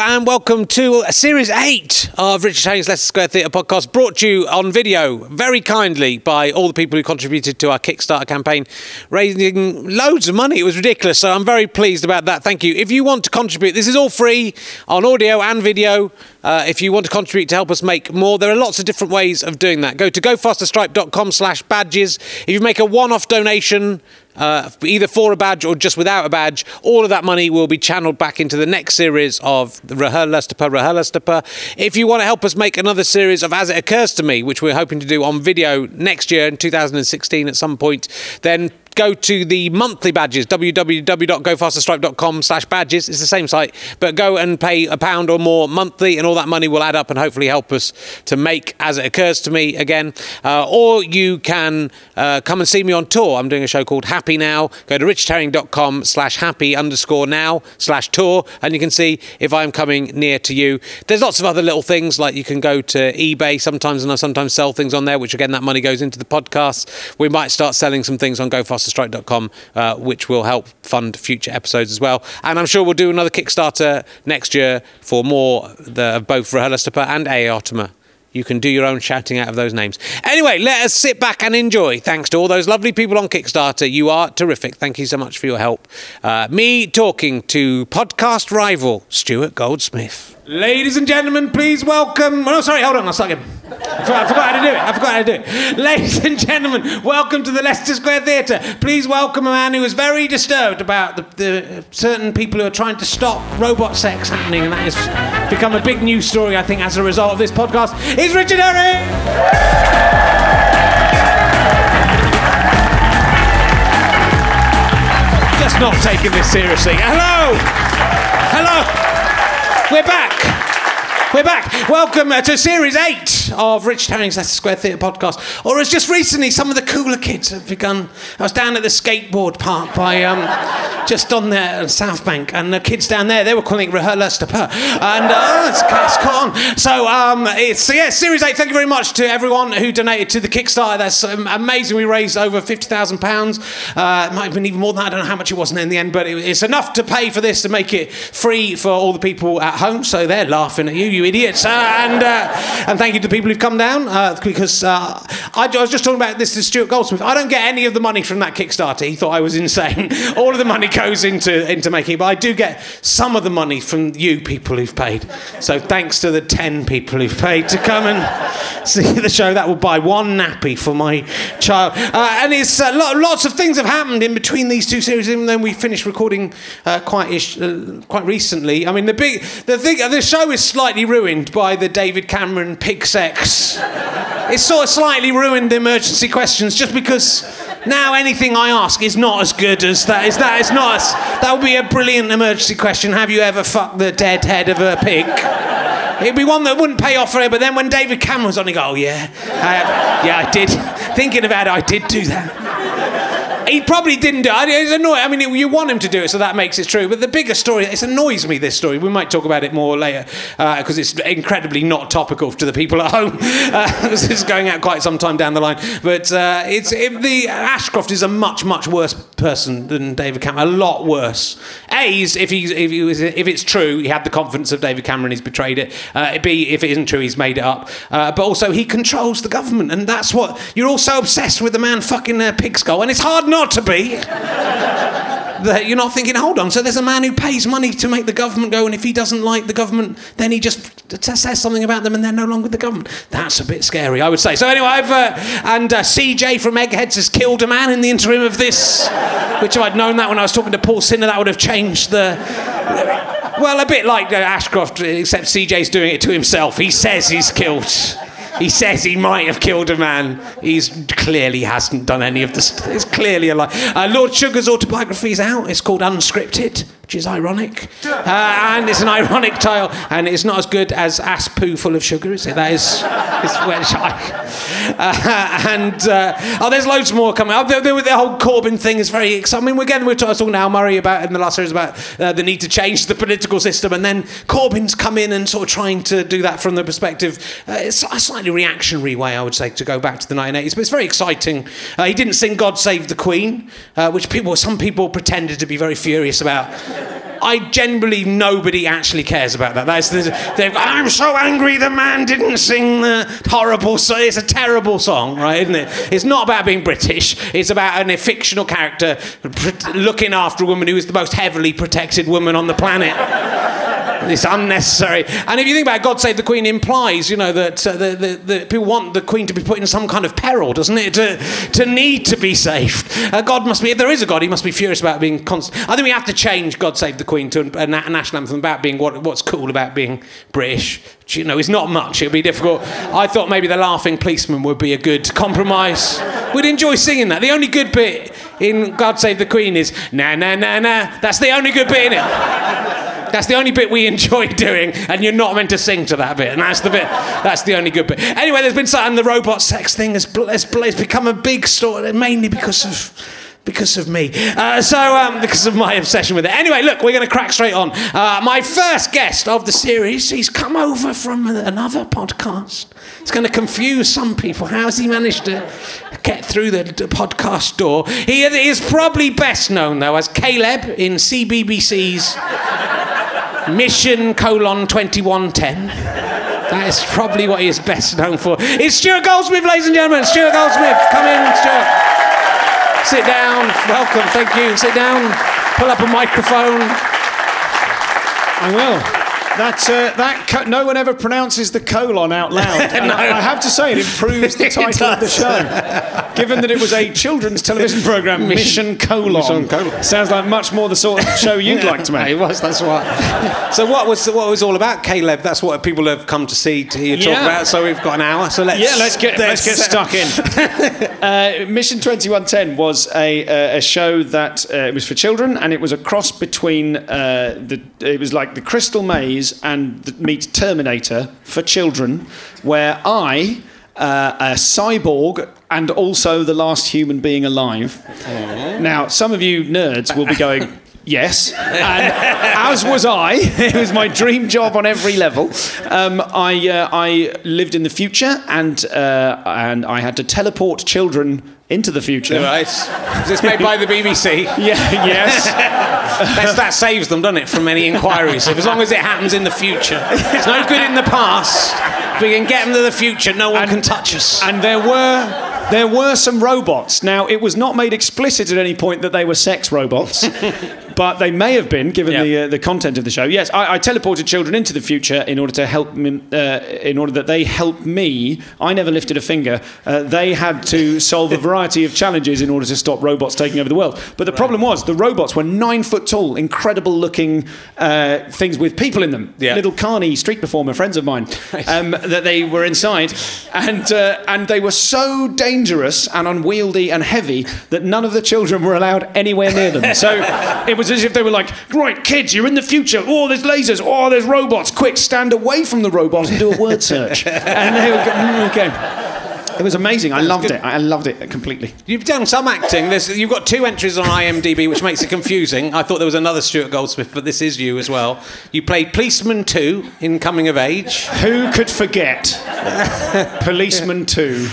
and welcome to Series 8 of Richard Herring's Leicester Square Theatre podcast, brought to you on video very kindly by all the people who contributed to our Kickstarter campaign, raising loads of money. It was ridiculous, so I'm very pleased about that. Thank you. If you want to contribute, this is all free on audio and video. Uh, if you want to contribute to help us make more, there are lots of different ways of doing that. Go to gofasterstripe.com slash badges. If you make a one-off donation, uh, either for a badge or just without a badge, all of that money will be channeled back into the next series of RhLSTP, RhLSTP. If you want to help us make another series of As It Occurs to Me, which we're hoping to do on video next year in 2016 at some point, then go to the monthly badges, www.gofasterstripe.com slash badges. It's the same site, but go and pay a pound or more monthly and all that money will add up and hopefully help us to make As It Occurs to Me again. Uh, or you can uh, come and see me on tour. I'm doing a show called Happy Now. Go to richardherring.com slash happy underscore now slash tour and you can see if I'm coming near to you. There's lots of other little things like you can go to eBay sometimes and I sometimes sell things on there, which again, that money goes into the podcast. We might start selling some things on GoFaster masterstrike.com, uh, which will help fund future episodes as well. And I'm sure we'll do another Kickstarter next year for more the, both RhLSTP and Aotima. You can do your own shouting out of those names. Anyway, let us sit back and enjoy. Thanks to all those lovely people on Kickstarter. You are terrific. Thank you so much for your help. Uh, me talking to podcast rival Stuart Goldsmith. Ladies and gentlemen, please welcome. Oh, no, sorry, hold on, I'll start again. I forgot, how to do it. I forgot how to do it. Ladies and gentlemen, welcome to the Leicester Square Theatre. Please welcome a man who is very disturbed about the, the certain people who are trying to stop robot sex happening, and that has become a big news story, I think, as a result of this podcast. Is Richard Herring. Just not taking this seriously. Hello! Hello! We're back. We're back. Welcome uh, to Series 8 of Richard Herring's Leicester Square Theatre podcast. Or as just recently, some of the cooler kids have begun. I was down at the skateboard park by um, just on there South Bank, and the kids down there, they were calling it RhLSTP. And uh, it's, it's caught on. So, um, it's, yeah, Series 8, thank you very much to everyone who donated to the Kickstarter. That's um, amazing. We raised over £50,000. Uh, it might have been even more than that. I don't know how much it was in the end, but it, it's enough to pay for this to make it free for all the people at home. So they're laughing at you you idiots. Uh, and, uh, and thank you to the people who've come down uh, because uh, I, I, was just talking about this to Stuart Goldsmith. I don't get any of the money from that Kickstarter. He thought I was insane. All of the money goes into, into making it, but I do get some of the money from you people who've paid. So thanks to the 10 people who've paid to come and see the show. That will buy one nappy for my child. Uh, and it's uh, lots of things have happened in between these two series, even though we finished recording quite, ish, quite recently. I mean, the big the thing, the show is slightly ruined by the David Cameron pig sex. it's sort of slightly ruined the emergency questions just because now anything I ask is not as good as that. Is that is not. As, that would be a brilliant emergency question. Have you ever fucked the dead head of a pig? It'd be one that wouldn't pay off for it. But then when David Cameron's on, he go, "Oh yeah, I, yeah, I did." Thinking about it, I did do that he probably didn't do it. It's annoying. I mean, you want him to do it, so that makes it true. But the bigger story, it annoys me, this story. We might talk about it more later because uh, it's incredibly not topical to the people at home. Uh, this is going out quite some time down the line. But uh, it's it, the Ashcroft is a much, much worse person than David Cameron. A lot worse. A's, if, he's, if, he was, if it's true, he had the confidence of David Cameron, he's betrayed it. Uh, B, if it isn't true, he's made it up. Uh, but also, he controls the government. And that's what you're all so obsessed with the man fucking a pig skull. And it's hard not not to be. that you're not thinking, hold on, so there's a man who pays money to make the government go, and if he doesn't like the government, then he just says something about them and they're no longer the government. That's a bit scary, I would say. So, anyway, I've, uh, and uh, CJ from Eggheads has killed a man in the interim of this, which if I'd known that when I was talking to Paul Sinha, that would have changed the. Well, a bit like uh, Ashcroft, except CJ's doing it to himself. He says he's killed. He says he might have killed a man. He's clearly hasn't done any of this. It's clearly a lie. Uh, Lord Sugar's autobiography is out. It's called Unscripted which is ironic. Uh, and it's an ironic tale, and it's not as good as ass poo full of sugar, is it? That is, which I, uh, and uh, oh, there's loads more coming up. The, the, the, whole Corbyn thing is very exciting. I mean, again, we were talking Al Murray about in the last series about uh, the need to change the political system, and then Corbyn's come in and sort of trying to do that from the perspective, uh, it's a slightly reactionary way, I would say, to go back to the 1980s. But it's very exciting. Uh, he didn't sing "God Save the Queen," which people, some people pretended to be very furious about. I generally nobody actually cares about that. That's the, they've, I'm so angry the man didn't sing the horrible song. It's a terrible song, right? Isn't it? It's not about being British. It's about a fictional character looking after a woman who is the most heavily protected woman on the planet. It's unnecessary. And if you think about it, God Save the Queen implies, you know, that uh, the, the, the, people want the Queen to be put in some kind of peril, doesn't it? To, to need to be saved. Uh, God must be, if there is a God, he must be furious about being constant. I think we have to change God Save the Queen to a, a national anthem about being what, what's cool about being British. You know, it's not much. It would be difficult. I thought maybe the laughing policeman would be a good compromise. We'd enjoy singing that. The only good bit in God Save the Queen is na na na na. That's the only good bit in it. That's the only bit we enjoy doing, and you're not meant to sing to that bit. And that's the bit. That's the only good bit. Anyway, there's been something. The robot sex thing has, has become a big story, mainly because of because of me. Uh, so, um, because of my obsession with it. Anyway, look, we're going to crack straight on. Uh, my first guest of the series, he's come over from another podcast. It's going to confuse some people. How has he managed to get through the, the podcast door? He is probably best known, though, as Caleb in CBBC's Mission colon 2110. That is probably what he is best known for. It's Stuart Goldsmith, ladies and gentlemen. Stuart Goldsmith, come in, Stuart. Sit down. Welcome. Thank you. Sit down. Pull up a microphone. I will. That, uh, that co- no one ever pronounces the colon out loud. no. I have to say, it improves the title of the show. Given that it was a children's television program, Mission, Mission Colon. Mission colon. Sounds like much more the sort of show you'd like to make. it was, that's what. So what was what was all about, Caleb? That's what people have come to see to hear talk about. So we've got an hour. So let's yeah, let's get let's, let's get stuck in. uh, Mission Twenty One Ten was a, uh, a show that uh, it was for children, and it was a cross between uh, the it was like the Crystal Maze and meet Terminator for children, where I, uh, a cyborg, and also the last human being alive. Aww. Now, some of you nerds will be going. Yes, and as was I. It was my dream job on every level. Um, I uh, I lived in the future, and uh, and I had to teleport children into the future. Right. Is this made by the BBC? yeah, yes. that saves them, doesn't it, from any inquiries? If, as long as it happens in the future. It's no good in the past. If we can get them to the future, no one and, can touch us. And there were there were some robots. Now, it was not made explicit at any point that they were sex robots, but they may have been, given the, uh, the content of the show. Yes, I, I, teleported children into the future in order to help me, uh, in order that they help me. I never lifted a finger. Uh, they had to solve a variety of challenges in order to stop robots taking over the world. But the right. problem was the robots were nine foot tall, incredible looking uh, things with people in them. Yeah. Little carny street performer friends of mine um, that they were inside, and uh, and they were so dangerous dangerous and unwieldy and heavy that none of the children were allowed anywhere near them. So it was as if they were like, right, kids, you're in the future. Oh, there's lasers. Oh, there's robots. Quick, stand away from the robots and do a word search. and they would go, mm, okay. It was amazing. I loved it. I loved it completely. You've done some acting. There's, you've got two entries on IMDb, which makes it confusing. I thought there was another Stuart Goldsmith, but this is you as well. You played Policeman 2 in Coming of Age. Who could forget Policeman 2?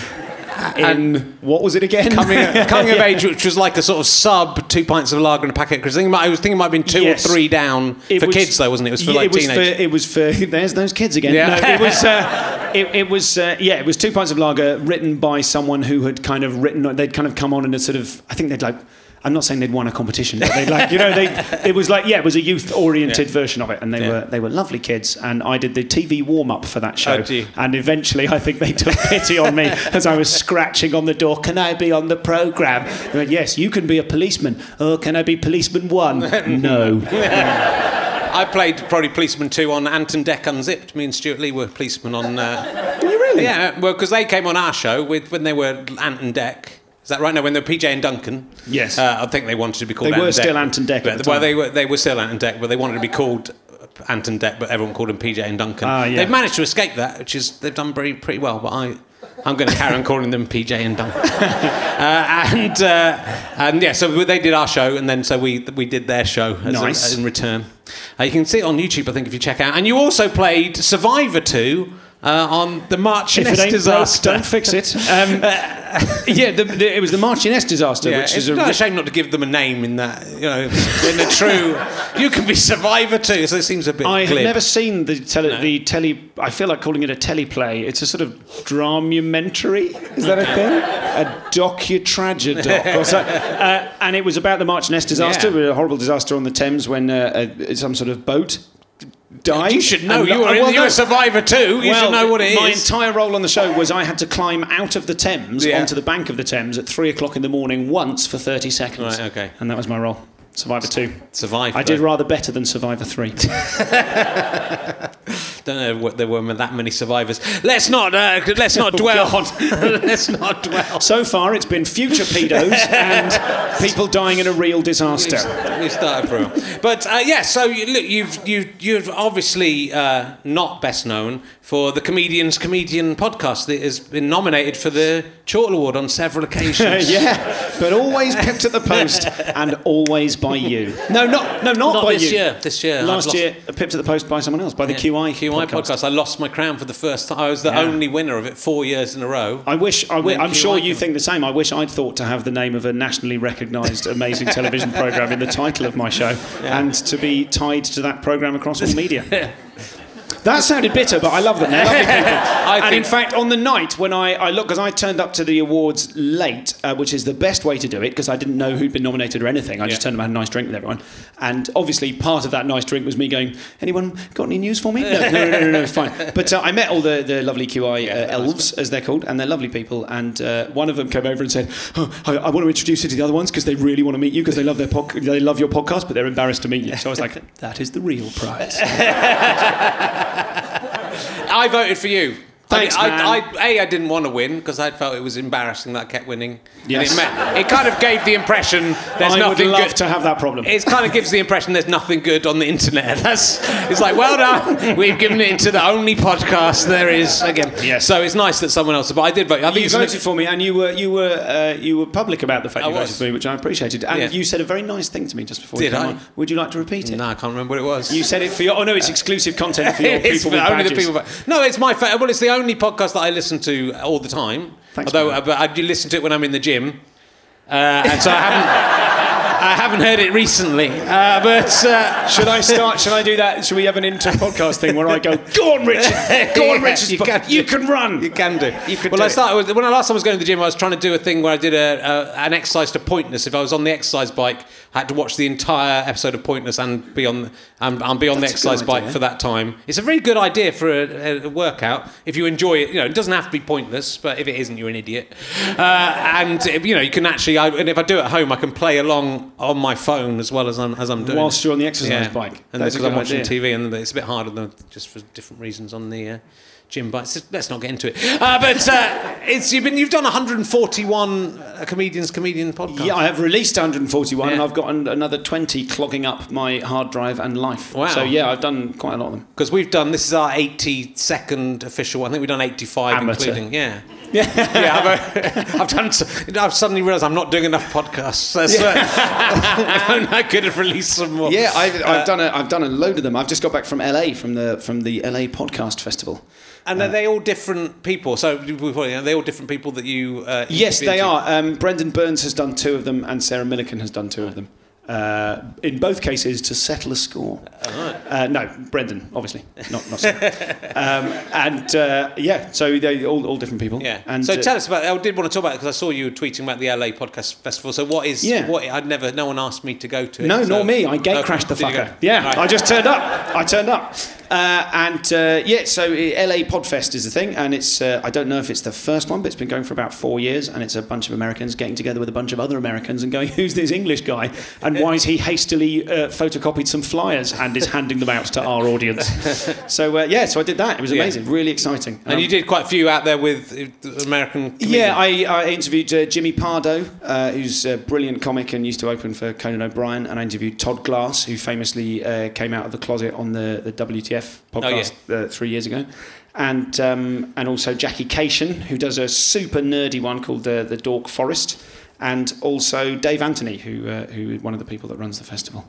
In what was it again? Coming, coming of age, which was like a sort of sub two pints of lager and a packet. Because I, think I was thinking it might have been two yes. or three down it for was, kids, though, wasn't it? It was for yeah, like it was teenagers. For, it was for there's those kids again. Yeah. No, it was. Uh, it, it, was uh, yeah, it was two pints of lager written by someone who had kind of written. They'd kind of come on in a sort of. I think they'd like I'm not saying they'd won a competition, but they like you know they it was like yeah it was a youth oriented yeah. version of it, and they yeah. were they were lovely kids, and I did the TV warm up for that show, oh, and eventually I think they took pity on me as I was scratching on the door. Can I be on the program? They went yes, you can be a policeman. Oh, can I be policeman one? no. I played probably policeman two on Ant and Dec Unzipped. Me and Stewart Lee were policemen on. Uh, you really? Yeah, well, because they came on our show with when they were Ant and Dec is that right? No, when they were PJ and Duncan. Yes. Uh, I think they wanted to be called. They Ant were still Ant and Dec. But, well, they were they were still Ant and Dec, but they wanted to be called Ant and Dec, but everyone called them PJ and Duncan. Ah, yeah. They've managed to escape that, which is they've done pretty pretty well. But I. I'm going to carry on calling them PJ and Duncan. uh, and uh, and yeah, so they did our show, and then so we we did their show as nice. a, in return. Uh, you can see it on YouTube, I think, if you check out. And you also played Survivor 2 uh, on the Marchioness If it ain't disaster. broke, don't fix it. Um, yeah, the, the, it was the Marchioness disaster, Yeah, which is a a shame not to give them a name in that, you know, in the true. You can be Survivor too, so it seems a bit. I have never seen the tele, the telly. I feel like calling it a teleplay. It's a sort of dramumentary. Is that a thing? A docu-tragedoc so. Uh, and it was about the Marchioness disaster, Yeah. a horrible disaster on the Thames when uh, uh, some sort of boat died. You should know. You were, in, well, you were no. a Survivor too. You well, should know what it is. my entire role on the show was I had to climb out of the Thames Yeah. onto the bank of the Thames at three o'clock in the morning once for 30 seconds. Right, okay. And that was my role. Survivor 2. Survivor. I did rather better than Survivor 3. Don't know what there were that many survivors. Let's not. Uh, let's not dwell. let's not dwell. so far, it's been future pedos and people dying in a real disaster. We started from, but uh, yeah. So you, look, you've you you've obviously uh, not best known for the comedians comedian podcast that has been nominated for the Chortle Award on several occasions. yeah, but always picked at the post and always by you. No, not no, not, Not by this you. year. This year, Last year, pipped at the post by someone else, by the QI QI podcast. I lost my crown for the first time. I was the Yeah. only winner of it four years in a row. I wish. I When I'm sure you think the same. I wish I'd thought to have the name of a nationally recognised amazing television program in the title of my show, and to be tied to that program across all media. That sounded bitter, but I love them. They're lovely people. and in fact, on the night when I, I look, because I turned up to the awards late, uh, which is the best way to do it, because I didn't know who'd been nominated or anything. I just turned up and had a nice drink with everyone. And obviously, part of that nice drink was me going, "Anyone got any news for me?" No, no, no, no, no, no fine. But uh, I met all the, the lovely QI uh, elves, as they're called, and they're lovely people. And uh, one of them came over and said, oh, I, "I want to introduce you to the other ones because they really want to meet you because they love their pod- they love your podcast, but they're embarrassed to meet you." So I was like, "That is the real prize." I voted for you. Thanks, I, man. I, I, a, I didn't want to win because I felt it was embarrassing that I kept winning. Yes. It, meant, it kind of gave the impression there's I would nothing love good. to have that problem. It kind of gives the impression there's nothing good on the internet. That's it's like, well done, we've given it into the only podcast there is again. Yes. So it's nice that someone else. But I did vote. I think You it's an- voted for me, and you were you were uh, you were public about the fact I you voted was. for me, which I appreciated. And Yeah. you said a very nice thing to me just before Did you came I? on. Would you like to repeat it? No, I can't remember what it was. You said it for your. Oh no, it's exclusive content for your people only the people. No, it's my fa- well. It's the only podcast that I listen to all the time. Thanks, Although, man. uh, I do listen to it when I'm in the gym, uh, and so I haven't. I haven't heard it recently, uh, but uh, Should I start? Should I do that? Should we have an inter podcast thing where I go, "Go on, Richard, go on, Yeah, Richard, you you, can you can run." You can do. You could well, do I started with, when I last time I was going to the gym. I was trying to do a thing where I did a, a an exercise to Pointless. If I was on the exercise bike, I had to watch the entire episode of Pointless and be on and, and be on That's the exercise bike for that time. It's a very good idea for a, a workout if you enjoy it. You know, it doesn't have to be pointless, but if it isn't, you're an idiot. Uh, and you know, you can actually. I, and if I do it at home, I can play along on my phone as well as I'm, as I'm doing. Whilst you're on the exercise bike. and because I'm watching idea. TV, and it's a bit harder than just for different reasons on the uh, bike. Let's not get into it. Uh, but uh, it's you've been you've done 141 uh, comedians comedian podcast. Yeah, I have released 141, and I've got an, another 20 clogging up my hard drive and life. Wow. So yeah, I've done quite a lot of them. Because we've done this is our 82nd official one. I think we've done 85 Amateur. including yeah. yeah, I've, uh, I've done. I've suddenly realised I'm not doing enough podcasts. That's, uh, I could have released some more. Yeah, I've, I've done a I've done a load of them. I've just got back from LA from the from the LA podcast festival. And are they all different people? So are they all different people that you? Uh, Yes, they are. Um, Brendan Burns has done two of them, and Sarah Millican has done two of them. Uh, in both cases, to settle a score. Uh, no, Brendan, obviously, not not um, and uh, yeah, so they all all different people. Yeah. And so uh, tell us about. I did want to talk about it because I saw you tweeting about the LA Podcast Festival. So what is? Yeah. What I'd never. No one asked me to go to it. No, so- nor me. I gate crashed the fucker. Yeah, Right. I just turned up. I turned up. Uh, and uh, yeah, so LA Podfest is the thing, and it's uh, I don't know if it's the first one, but it's been going for about four years, and it's a bunch of Americans getting together with a bunch of other Americans and going, "Who's this English guy? And why is he hastily uh, photocopied some flyers and is handing them out to our audience?" so uh, yeah, so I did that. It was Yeah. amazing, really exciting. And Um, you did quite a few out there with American. yeah, comedians. I, I interviewed uh, Jimmy Pardo, uh, who's a brilliant comic and used to open for Conan O'Brien, and I interviewed Todd Glass, who famously uh, came out of the closet on the, the WTF podcast uh, three years ago, and um, and also Jackie Kashian, who does a super nerdy one called uh, the Dork Forest, and also Dave Anthony, who uh, who is one of the people that runs the festival.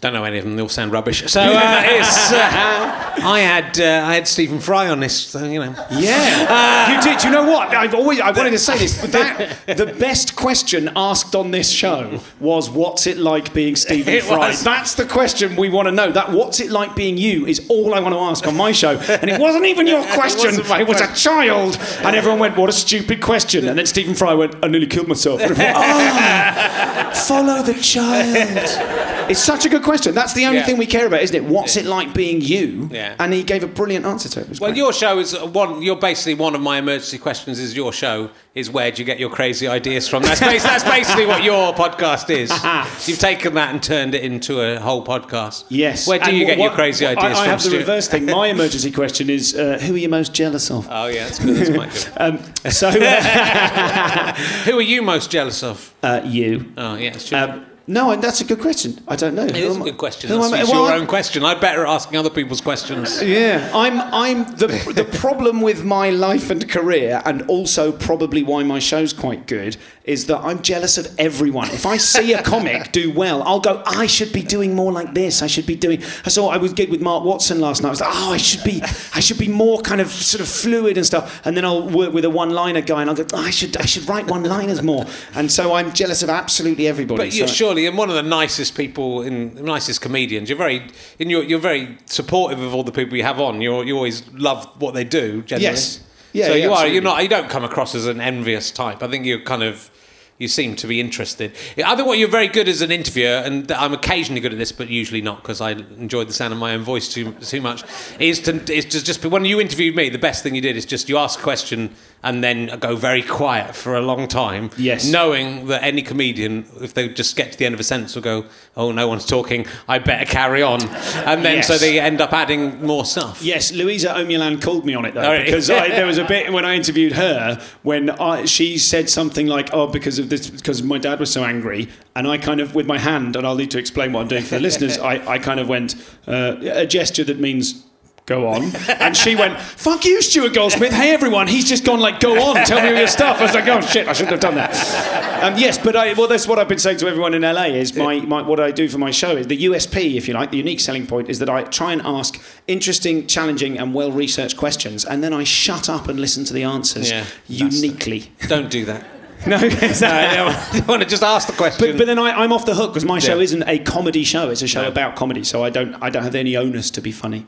Don't know any of them. They all sound rubbish. So uh, it's. Uh, I had uh, I had Stephen Fry on this. So, you know. Yeah, you did. You know what? I've always I wanted to say this. But that the best question asked on this show was, "What's it like being Stephen It Fry?" was. That's the question we want to know. That "What's it like being you?" is all I want to ask on my show. And it wasn't even your question. wasn't it was a child. And everyone went, "What a stupid question!" And then Stephen Fry went, "I nearly killed myself." Everyone, "Ah, follow the child. It's such a good question. That's the only Yeah. thing we care about, isn't it? What's it like being you? Yeah. And he gave a brilliant answer to it. It Well, great. your show is one. You're basically one of my emergency questions. Is your show is where do you get your crazy ideas from? That's basically, that's basically what your podcast is. You've taken that and turned it into a whole podcast. Yes. Where do And you get what- your crazy what- ideas I, I from? have the reverse thing. My emergency question is, uh, who are you most jealous of? Oh yeah, that's good. That's quite good. Um, so, uh, Who are you most jealous of? uh, you. Oh yeah. Um, no, and that's a good question. I don't know. it is a good question. That's Am I- well, your I'm- own question. I'm better at asking other people's questions. Yeah, I'm. I'm the the problem with my life and career, and also probably why my show's quite good, is that I'm jealous of everyone. If I see a comic do well, I'll go. I should be doing more like this. I should be doing. I saw I was gig with Mark Watson last night. I was like, oh, I should be. I should be more kind of sort of fluid and stuff. And then I'll work with a one-liner guy, and I'll go. Oh, I should. I should write one-liners more. And so I'm jealous of absolutely everybody. But you're so- surely and one of the nicest people in nicest comedians. You're very in your you're very supportive of all the people you have on. You you always love what they do. Generally. Yes. Yeah, So yeah, you are. absolutely. You're not. You don't come across as an envious type. I think you're kind of. You seem to be interested. I think what you're very good as an interviewer, and I'm occasionally good at this, but usually not because I enjoy the sound of my own voice too too much. Is to is to just when you interviewed me, the best thing you did is just you ask a question and then go very quiet for a long time. Yes. Knowing that any comedian, if they just get to the end of a sentence, will go, "Oh, no one's talking. I better carry on," and then so they end up adding more stuff. Yes, Luisa Omielan called me on it though Oh, because I, there was a bit when I interviewed her when I, she said something like, "Oh, because of this, because my dad was so angry," and I kind of with my hand, and I'll need to explain what I'm doing for the listeners. I, I kind of went uh, a gesture that means. Go on, and she went. Fuck you, Stuart Goldsmith. Hey everyone, he's just gone like, go on, tell me all your stuff. I was like, oh shit, I shouldn't have done that. Um, yes, but I, well, that's what I've been saying to everyone in LA. Is my, my what I do for my show is the USP, if you like, the unique selling point is that I try and ask interesting, challenging, and well researched questions, and then I shut up and listen to the answers Yeah, uniquely. Don't do that. No, I want to just ask the question. But, but then I, I'm off the hook because my show Yeah. isn't a comedy show; it's a show No. about comedy. So I don't I don't have any onus to be funny.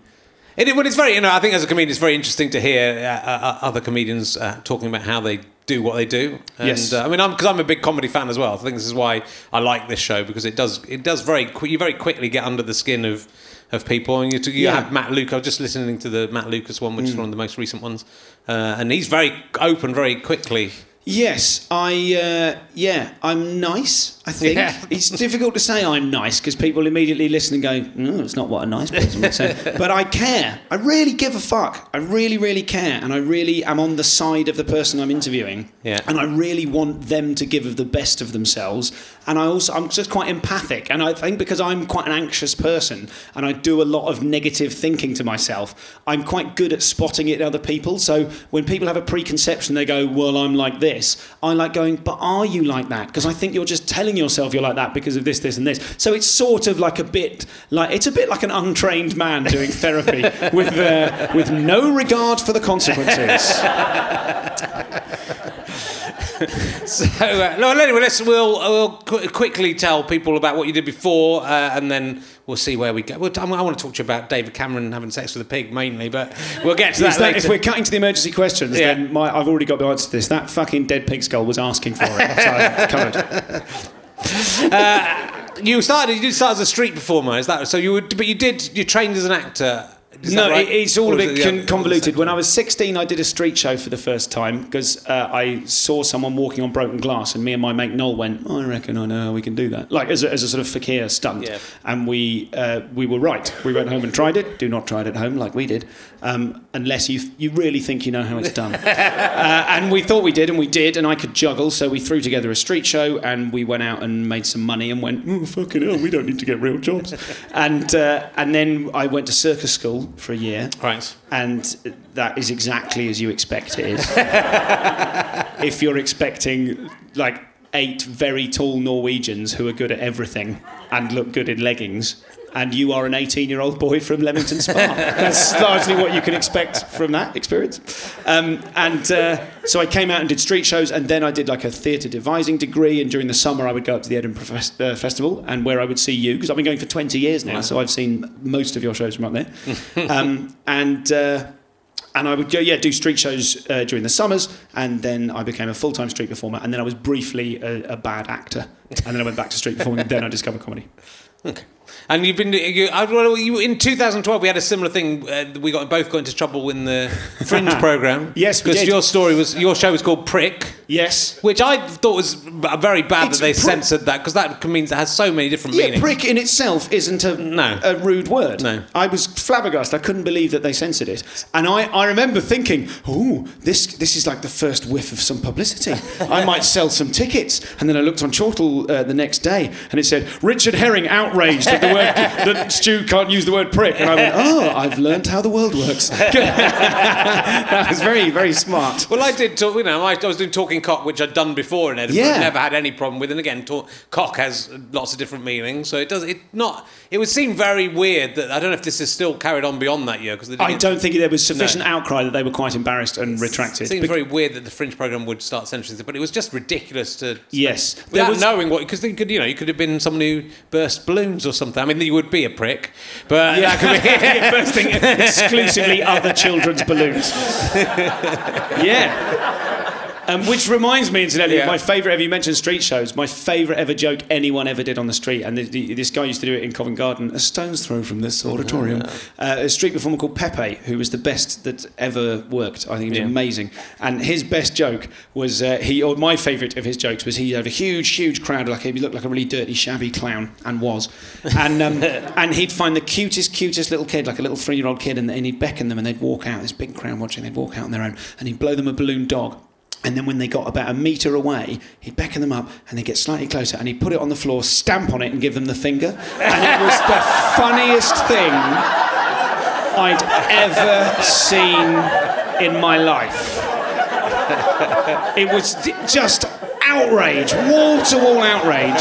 It, well, it's very, you know, I think as a comedian, it's very interesting to hear uh, uh, other comedians uh, talking about how they do what they do. And, Yes. Uh, I mean, because I'm, a big comedy fan as well. I think this is why I like this show because it does, it does very, qu- you very quickly get under the skin of, of people. And you, you Yeah. Mm. have Matt Lucas. I was just listening to the Matt Lucas one, which is one of the most recent ones, uh, and he's very open very quickly. Yes, I uh, yeah, I'm nice. I think Yeah. it's difficult to say I'm nice because people immediately listen and go, "No, it's not what a nice person would say." but I care. I really give a fuck. I really, really care, and I really am on the side of the person I'm interviewing. Yeah. And I really want them to give of the best of themselves. And I also I'm just quite empathic, and I think because I'm quite an anxious person and I do a lot of negative thinking to myself, I'm quite good at spotting it in other people. So when people have a preconception, they go, "Well, I'm like this." I like going, "But are you like that?" Because I think you're just telling yourself you're like that because of this, this, and this. So it's sort of like a bit like it's a bit like an untrained man doing therapy with uh, with no regard for the consequences. So, uh, no, anyway, let's we'll, we'll qu- quickly tell people about what you did before, uh, and then we'll see where we go. Well, I I want to talk to you about David Cameron having sex with a pig mainly, but we'll get to that, that- later. if we're cutting to the emergency questions, Yeah. then my, I've already got the answer to this. That fucking dead pig skull was asking for it. So I've. You started. You did start as a street performer. Is that so? You would, but you did. You trained as an actor. Is no, right? it's all Or a bit it con- convoluted. When I was 16, I did a street show for the first time because uh, I saw someone walking on broken glass, and me and my mate Noel went, "Oh, "I reckon I know how we can do that." Like as a, as a sort of fakir stunt, Yeah. and we uh, we were right. We went home and tried it. Do not try it at home like we did, um, unless you you really think you know how it's done. uh, and we thought we did, and we did, and I could juggle, so we threw together a street show, and we went out and made some money, and went, "Oh, fucking hell, we don't need to get real jobs." and uh, and then I went to circus school for a year. Right. And that is exactly as you expect it is. if you're expecting like eight very tall Norwegians who are good at everything and look good in leggings, and you are an 18 year old boy from Leamington Spa. That's largely what you can expect from that experience. Um, and uh, so I came out and did street shows, and then I did like a theatre devising degree. And during the summer, I would go up to the Edinburgh Fest- uh, Festival, and where I would see you, because I've been going for 20 years now, so I've seen most of your shows from up there. um, and uh, and I would go, yeah, do street shows uh, during the summers, and then I became a full time street performer, and then I was briefly a, a bad actor, and then I went back to street performing, and then I discovered comedy. Okay. And you've been you, I, you, in 2012. We had a similar thing. Uh, we got both got into trouble in the Fringe program. Yes, because your story was your show was called Prick, Yes. which I thought was very bad It's that they prick. censored that because that means it has so many different Yeah, meanings. prick in itself isn't a, No. a rude word. No. I was flabbergasted. I couldn't believe that they censored it. And I, I remember thinking, oh, this, this is like the first whiff of some publicity. I might sell some tickets. And then I looked on Chortle uh, the next day and it said, Richard Herring outraged the word, that Stu can't use the word prick. And I went, oh, I've learned how the world works. that was very, very smart. Well, I did talk. You know, I, I was doing talking cock, which I'd done before in Edinburgh. Yeah. Never had any problem with. And again, talk, cock has lots of different meanings, so it does. It not. It would seem very weird that I don't know if this is still carried on beyond that year because I don't think there was sufficient outcry that they were quite embarrassed and retracted. It seems Bec- very weird that the Fringe program would start censoring it, but it was just ridiculous to. Yes. Without was- knowing what, because you could, you know, you could have been someone who burst balloons or something. I mean, you would be a prick, but that could be. bursting exclusively other children's balloons. yeah. Um, which reminds me, incidentally, Yeah. my favourite ever. You mentioned street shows. My favourite ever joke anyone ever did on the street, and the, the, this guy used to do it in Covent Garden, a stone's throw from this auditorium. Uh, a street performer called Pepe, who was the best that ever worked. I think he was Yeah. amazing. And his best joke was uh, he, or my favourite of his jokes was he had a huge, huge crowd. Like he looked like a really dirty, shabby clown, and was. And um, and he'd find the cutest, cutest little kid, like a little three-year-old kid, and, and he'd beckon them, and they'd walk out. This big crowd watching. They'd walk out on their own, and he'd blow them a balloon dog. And then when they got about a metre away, he'd beckon them up and they'd get slightly closer and he'd put it on the floor, stamp on it, and give them the finger. And it was the funniest thing I'd ever seen in my life. It was just outrage, wall to wall outrage.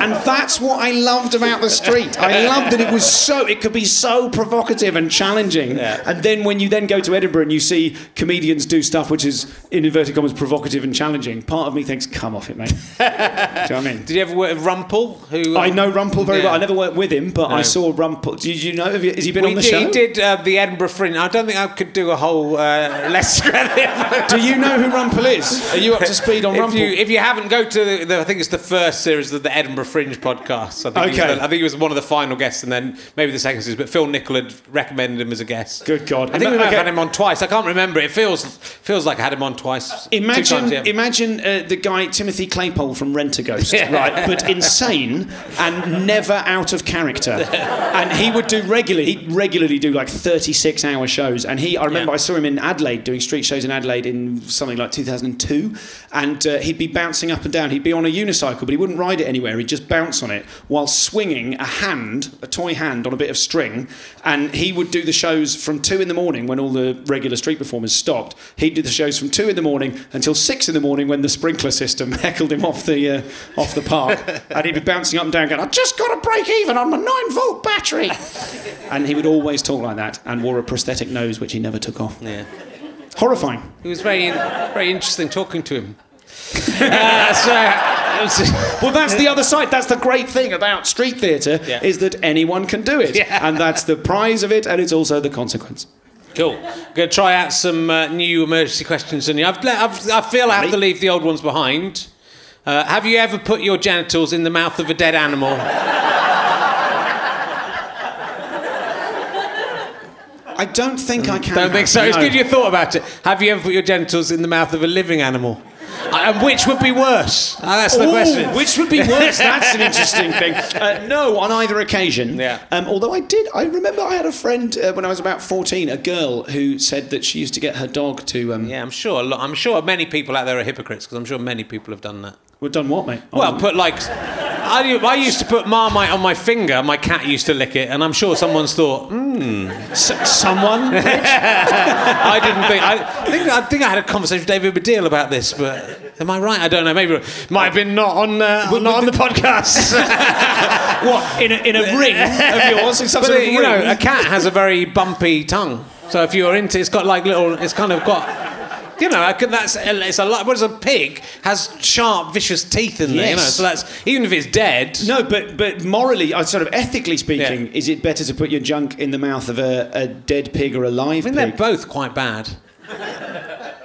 And that's what I loved about the street. I loved that it was so, it could be so provocative and challenging. And then when you then go to Edinburgh and you see comedians do stuff which is, in inverted commas, provocative and challenging, part of me thinks, come off it, mate. do you know what I mean? Did you ever work with Rumpel? Who I know Rumpel very Yeah. well. I never worked with him, but I saw Rumpel. Did you know? Have you, has he been We on the did, show? He did uh, the Edinburgh Fringe. I don't think I could do a whole uh, less Do you know who Rumpel is? Are you up to speed on if Rumpel? you if you haven't, go to the, the I think it's the first series of the Edinburgh Fringe podcast. I think he was Okay. I think he was one of the final guests, and then maybe the second series. But Phil Nichol had recommended him as a guest. Good God. I think we might have Okay. had him on twice. I can't remember. It feels feels like I had him on twice. Imagine, times, yeah. imagine uh, the guy Timothy Claypole from Rent a Ghost, Yeah. right? But insane and never out of character. And he would do regularly. He'd regularly do like thirty-six hour shows. And he, I remember, Yeah. I saw him in Adelaide doing street shows in Adelaide in something like two thousand and two. And uh, he'd be bouncing up and down. He'd be on a unicycle, but he wouldn't ride it anywhere. He'd just bounce on it while swinging a hand, a toy hand, on a bit of string. And he would do the shows from two in the morning when all the regular street performers stopped. He'd do the shows from two in the morning until six in the morning when the sprinkler system heckled him off the uh, off the park. and he'd be bouncing up and down, going, "I just got to break even on my nine volt battery." and he would always talk like that and wore a prosthetic nose, which he never took off. yeah. Horrifying. It was very very interesting talking to him. Uh, so, Well, that's the other side. That's the great thing about street theatre Yeah. is that anyone can do it, Yeah. and that's the prize of it, and it's also the consequence. Cool. I'm Going to try out some uh, new emergency questions on you. I've, I've, I feel I have to leave the old ones behind. Uh, have you ever put your genitals in the mouth of a dead animal? I don't think I can. Don't think so. It's good you thought about it. Have you ever put your genitals in the mouth of a living animal? Uh, And which would be worse? Uh, that's the Ooh, question. Which would be worse? That's an interesting thing. Uh, no, on either occasion. Yeah. Um, although I did, I remember I had a friend uh, when I was about fourteen, a girl who said that she used to get her dog to. Um, Yeah, I'm sure. lot- I'm sure many people out there are hypocrites because I'm sure many people have done that. Well, done what, mate? Well, put like. I, I used to put Marmite on my finger. My cat used to lick it, and I'm sure someone's thought, hmm. S- someone. I didn't think. I think I think I had a conversation with David Baddiel about this, but Am I right? I don't know. Maybe might have been not on uh, not on the podcast. what in a, in a ring of yours? In some but sort uh, of you know, a cat has a very bumpy tongue. So if you're into, it's got like little. It's kind of got. You know, I could, that's it's a lot. Whereas a pig has sharp, vicious teeth in there. You know, Yes. so that's even if it's dead. No, but but morally, uh, sort of ethically speaking, Yeah. is it better to put your junk in the mouth of a, a dead pig or a live I mean, they're both quite bad.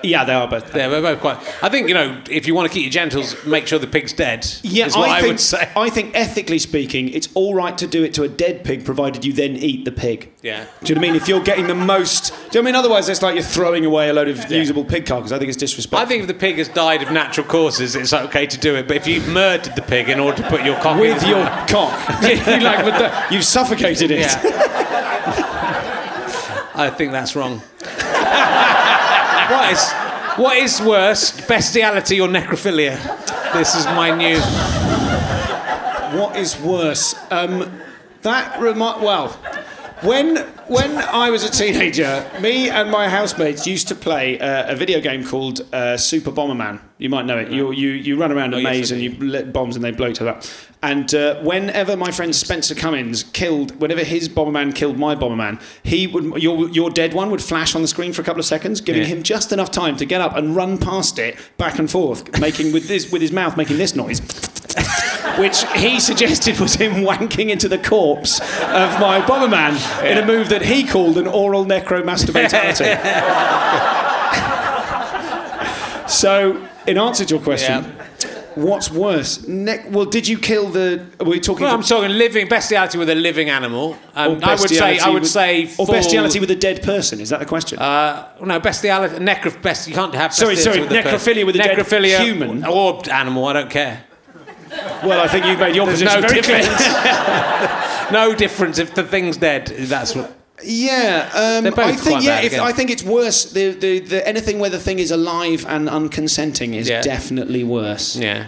yeah, they are both. Yeah, they're both quite. I think you know, if you want to keep your genitals, make sure the pig's dead. Yeah, what I, think, would say. I think ethically speaking, it's all right to do it to a dead pig, provided you then eat the pig. Yeah. Do you know what I mean? If you're getting the most, do you know I mean? Otherwise, it's like you're throwing away a load of usable pig carcass. I think it's disrespectful. I think if the pig has died of natural causes, it's okay to do it. But if you've murdered the pig in order to put your cock with in, your cock, You like with the, you've suffocated it. Yeah. I think that's wrong. what is what is worse, bestiality or necrophilia? This is my new. What is worse? Um, that remi- well, when when I was a teenager, me and my housemates used to play uh, a video game called uh, Super Bomberman. You might know it. You you, you run around a Oh, maze I and you let bombs and they blow each other up. And uh, whenever my friend Spencer Cummins killed, whenever his Bomberman killed my Bomberman, he would your your dead one would flash on the screen for a couple of seconds, giving Yeah. him just enough time to get up and run past it back and forth, making with this with his mouth making this noise which he suggested was him wanking into the corpse of my bomber Bomberman in a move that he called an oral necromasturbatality. so, in answer to your question, what's worse? Ne- well, did you kill the? Were we talking? Well, I'm talking living bestiality with a living animal. Um, I would say I would with- say or bestiality with a dead person. Is that the question? Uh, no, bestiality, necro, best, you can't have Sorry, sorry, with necrophilia with a dead human. or animal. I don't care. well, I think you've made your There's position no very clear. no difference if the thing's dead. That's what. Yeah, um, I think yeah. If. I think it's worse. The, the, the anything where the thing is alive and unconsenting is Yeah. definitely worse. Yeah.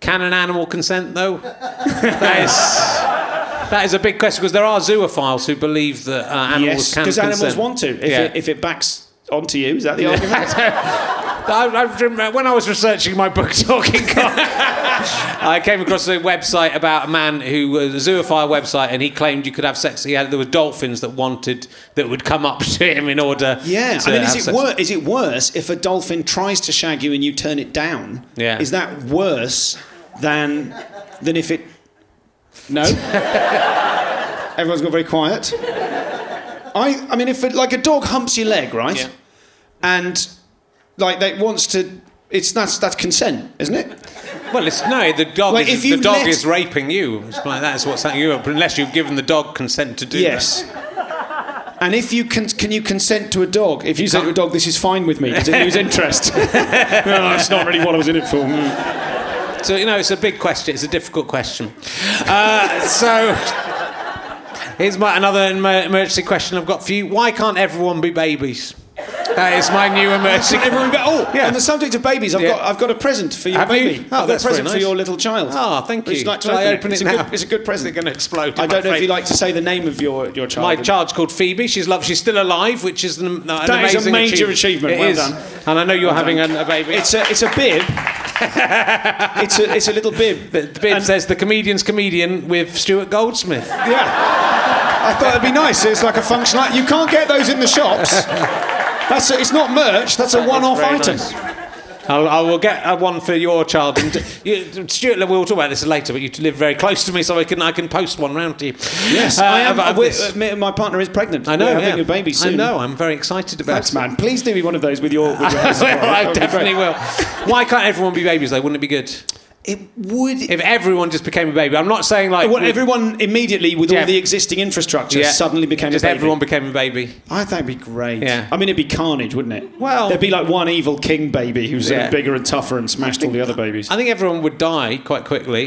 Can an animal consent though? that is. That is a big question because there are zoophiles who believe that uh, animals yes, can because animals want to. If, Yeah. it, if it backs onto you, is that the argument? I, I remember when I was researching my book, Talking Cock, I came across a website about a man who was a zoophile website, and he claimed you could have sex. He had there were dolphins that wanted that would come up to him in order. Yeah, to I mean, have is it, wor- is it worse if a dolphin tries to shag you and you turn it down? Yeah. Is that worse than than if it? No. Everyone's got very quiet. I I mean, if it, like a dog humps your leg, right? Yeah. And like that wants to, it's that's that's consent, isn't it? Well, it's no. The dog Like, is the dog let- is raping you. It's like that's what's happening you, unless you've given the dog consent to do Yes. And if you can, can you consent to a dog? If you say to a dog, "This is fine with me," does it lose interest? no, that's not really what I was in it for. So you know, it's a big question. It's a difficult question. Uh, so. Here's my, another emergency question I've got for you. Why can't everyone be babies? That is my new emergency. Everyone oh, Yeah. on the subject of babies, I've Yeah. got I've got a present for your Have you? Oh, I've got a that's very present for your little child. Oh, thank Would you. you like to Shall I open, open it's it a now? Good, it's a good present. They're going to explode. I don't know if afraid. you like to say the name of your, your child. My child's called Phoebe. She's love. She's still alive, which is an, an That is a amazing major achievement. It Well is. done. And I know you're Well having done. a, a baby. It's a it's a bib. it's a it's a little bib. the, the bib And- says the comedian's comedian with Stuart Goldsmith. Yeah. I thought it'd be nice. It's like a function. You can't get those in the shops. That's a, it's not merch. That's a one-off very item. nice. I'll, I will get uh, one for your child. And you, Stuart, we'll talk about this later. But you live very close to me, so I can I can post one round to you. Yes, Uh, I am. of- of we- uh, my partner is pregnant. I know. We're having a baby soon. I know. I'm very excited about Thanks, it. man. Please do me one of those with your. With your hands Well, I definitely will. Why can't everyone be babies though? Wouldn't it be good It would. if everyone just became a baby? I'm not saying like Well, everyone immediately with Yeah. all the existing infrastructure Yeah. suddenly became just a baby. everyone became a baby. I think it'd be great. Yeah. I mean, it'd be carnage, wouldn't it? Well- there'd be like one evil king baby who's Yeah. bigger and tougher and smashed all the other babies. I think everyone would die quite quickly,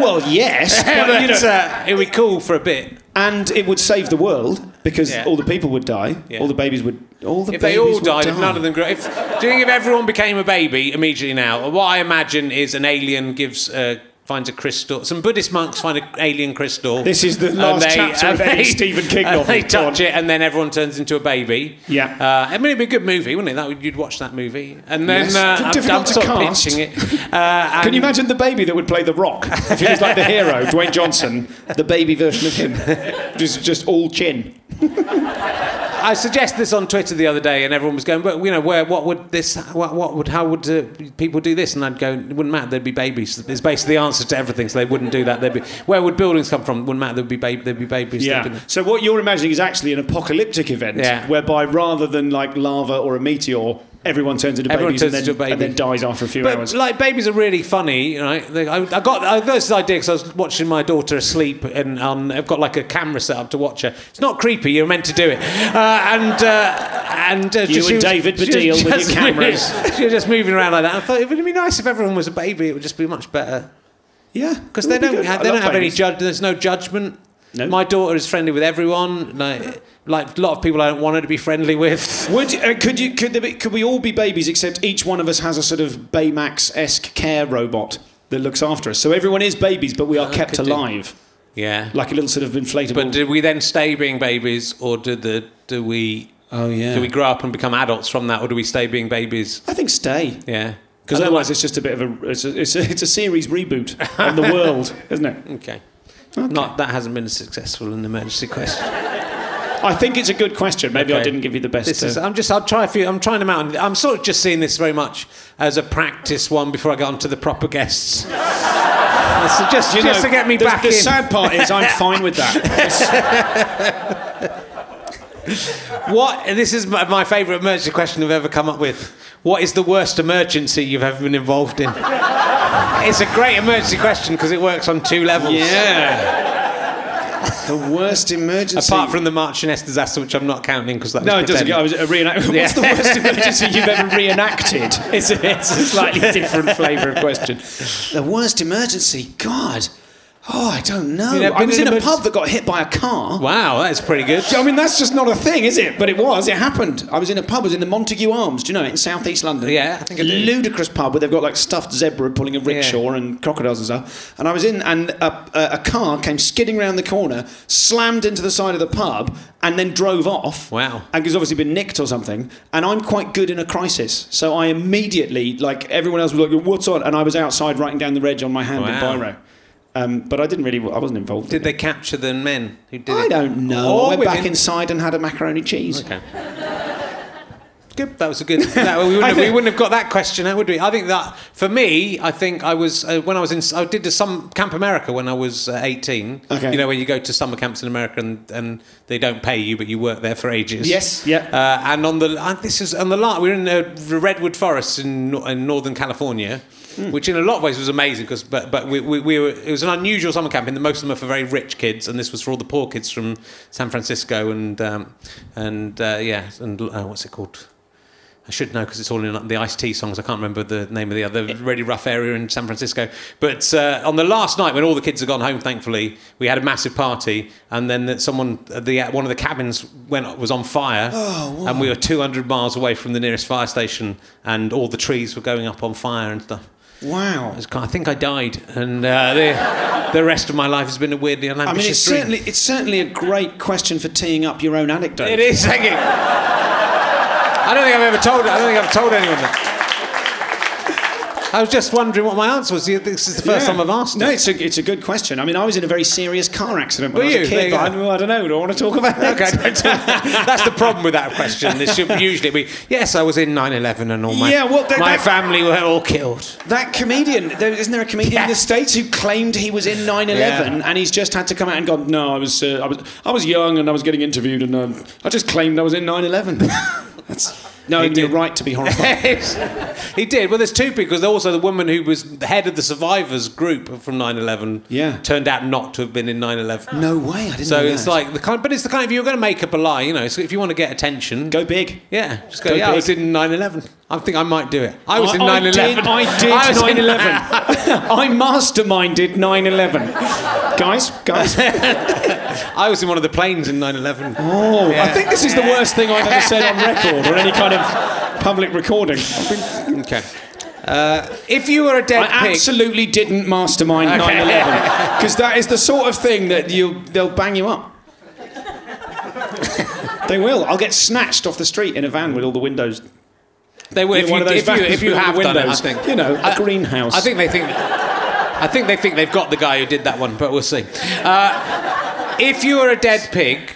Well, yes, but, but, you know, uh, it would be cool for a bit. and it would save the world because Yeah. all the people would die. Yeah. All the babies would. All the If they all died, die. if none of them grew, if do you think if everyone became a baby immediately now, what I imagine is an alien gives uh, finds a crystal. Some Buddhist monks find an alien crystal. This is the last chapter of any Stephen King novel. They touch it, and then everyone turns into a baby. Yeah. Uh, I mean, it'd be a good movie, wouldn't it? That would, you'd watch that movie, and then Yes. uh, Difficult I'm to cast. pitching it. Uh, Can you imagine the baby that would play The Rock? If he was like the hero, Dwayne Johnson, the baby version of him. Just, just all chin. I suggested this on Twitter the other day, and everyone was going, "But you know, where? What would this? What, what would? How would uh, people do this?" And I'd go, "It wouldn't matter. There'd be babies. It's basically the answer to everything. So they wouldn't do that. They'd be. Where would buildings come from? Wouldn't matter. There'd be baby. There'd be babies. Yeah. be- So what you're imagining is actually an apocalyptic event, Yeah. whereby rather than like lava or a meteor, everyone turns into Everyone babies turns and, then, into baby. and then dies after a few But hours. like babies are really funny, right? They, I, I got I got this idea because I was watching my daughter asleep, and um, I've got like a camera set up to watch her. It's not creepy. You're meant to do it, uh, and uh, and uh, You just- and was- David Baddiel with your cameras. moving- she was just moving around like that. I thought it would be nice if everyone was a baby. It would just be much better yeah, because they don't have, they don't have any judge. There's no judgment. No. My daughter is friendly with everyone. Like like a lot of people I don't want her to be friendly with. Would uh, could you could there be, could we all be babies except each one of us has a sort of Baymax esque care robot that looks after us? So everyone is babies, but we are kept could do. alive, Yeah. like a little sort of inflatable. But do we then stay being babies, or do the do we oh yeah. do we grow up and become adults from that, or do we stay being babies? I think stay. Yeah. Because otherwise, it's just a bit of a it's a, it's a it's a series reboot of the world, isn't it? okay. Not that hasn't been successful an emergency question. I think it's a good question. Maybe I didn't give you the best. This is. uh, I'm just. I'll try a few. I'm trying them out. I'm sort of just seeing this very much as a practice one before I get on to the proper guests. so just, you just know, to get me the, back the in. sad part is I'm fine with that. What? This is my, my favourite emergency question I've ever come up with. What is the worst emergency you've ever been involved in? it's a great emergency question because it works on two levels. yeah. The worst emergency. Apart from the Marchioness disaster, which I'm not counting because that was No, it doesn't. pretend. I was uh, a reenact- Yeah. What's the worst emergency you've ever reenacted? It's a, it's a slightly different flavour of question. The worst emergency? God. Oh, I don't know. You never I was in a pub that got hit by a car. Wow, that is pretty good. I mean, that's just not a thing, is it? But it was. It happened. I was in a pub. I was in the Montague Arms. Do you know it in South East London? Yeah, I think I do. Ludicrous pub where they've got like stuffed zebra pulling a rickshaw and crocodiles and stuff. And I was in, and a, a, a car came skidding round the corner, slammed into the side of the pub, and then drove off. Wow. And it's obviously been nicked or something. And I'm quite good in a crisis, so I immediately, like everyone else, was like, "What's on?" And I was outside writing down the reg on my hand in biro. Um, but I didn't really. I wasn't involved. Did in they it. capture the men who did I it? don't know. Or I went back inside and had a macaroni cheese. Okay. Good. That was a good. That, we, wouldn't have, we wouldn't have got that question, would we? I think that for me, I think I was uh, when I was in. I did some Camp America when I was uh, 18. Okay. You know, when you go to summer camps in America and, and they don't pay you, but you work there for ages. Yes, yeah. Uh, and on the uh, this is on the la- we were in the redwood forests in, in northern California. Hmm. Which in a lot of ways was amazing because, but but we, we, we were it was an unusual summer camp in that most of them are for very rich kids and this was for all the poor kids from San Francisco and um, and uh, yeah and uh, what's it called I should know because it's all in the Ice-T songs. I can't remember the name of the other really rough area in San Francisco. But uh, on the last night, when all the kids had gone home, thankfully, we had a massive party, and then that someone, the one of the cabins went was on fire, and we were 200 miles away from the nearest fire station, and all the trees were going up on fire and stuff. Wow. I think I died, and uh, the, the rest of my life has been a weirdly I mean, it's dream. certainly it's certainly a great question for teeing up your own anecdote. It is. Thank you. I don't think I've ever told. I don't think I've told anyone that. I was just wondering what my answer was. This is the first Yeah. time I've asked. No, it. it's a, it's a good question. I mean, I was in a very serious car accident when Were I was you? a kid. I, I don't know. Do I want to talk about that. Okay, that's the problem with that question. This should usually be yes, I was in 9/11 and all my Yeah, well, that- my that- family were all killed. That comedian, there, isn't there a comedian Yeah. in the States who claimed he was in 9/11 Yeah. and he's just had to come out and gone, no, I was, uh, I was, I was young and I was getting interviewed and um, I just claimed I was in 9/11. That's knowing your did. right to be horrified. he did. Well, there's two because also the woman who was the head of the survivors group from 9/11 Yeah. turned out not to have been in 9/11. no way, I didn't So know it's that. like the kind, but it's the kind of you're going to make up a lie, you know. So if you want to get attention, go big. Yeah, just go. Go yeah, I was in 9/11. I think I might do it. I was in 9/11. did, I did I was in- 9/11. I masterminded 9/11. guys, guys. I was in one of the planes in 9/11. Oh, I think this is the worst thing I've ever said on record or any kind of public recording. Okay. If you were a dead I pig, absolutely didn't mastermind 9/11 because that is the sort of thing that you they'll bang you up. they will. I'll get snatched off the street in a van with all the windows. they will. If you, one of those if you, if you have the done it, I think You know, a greenhouse. I think they think. I think they think they've got the guy who did that one, but we'll see. Uh, if you were a dead pig,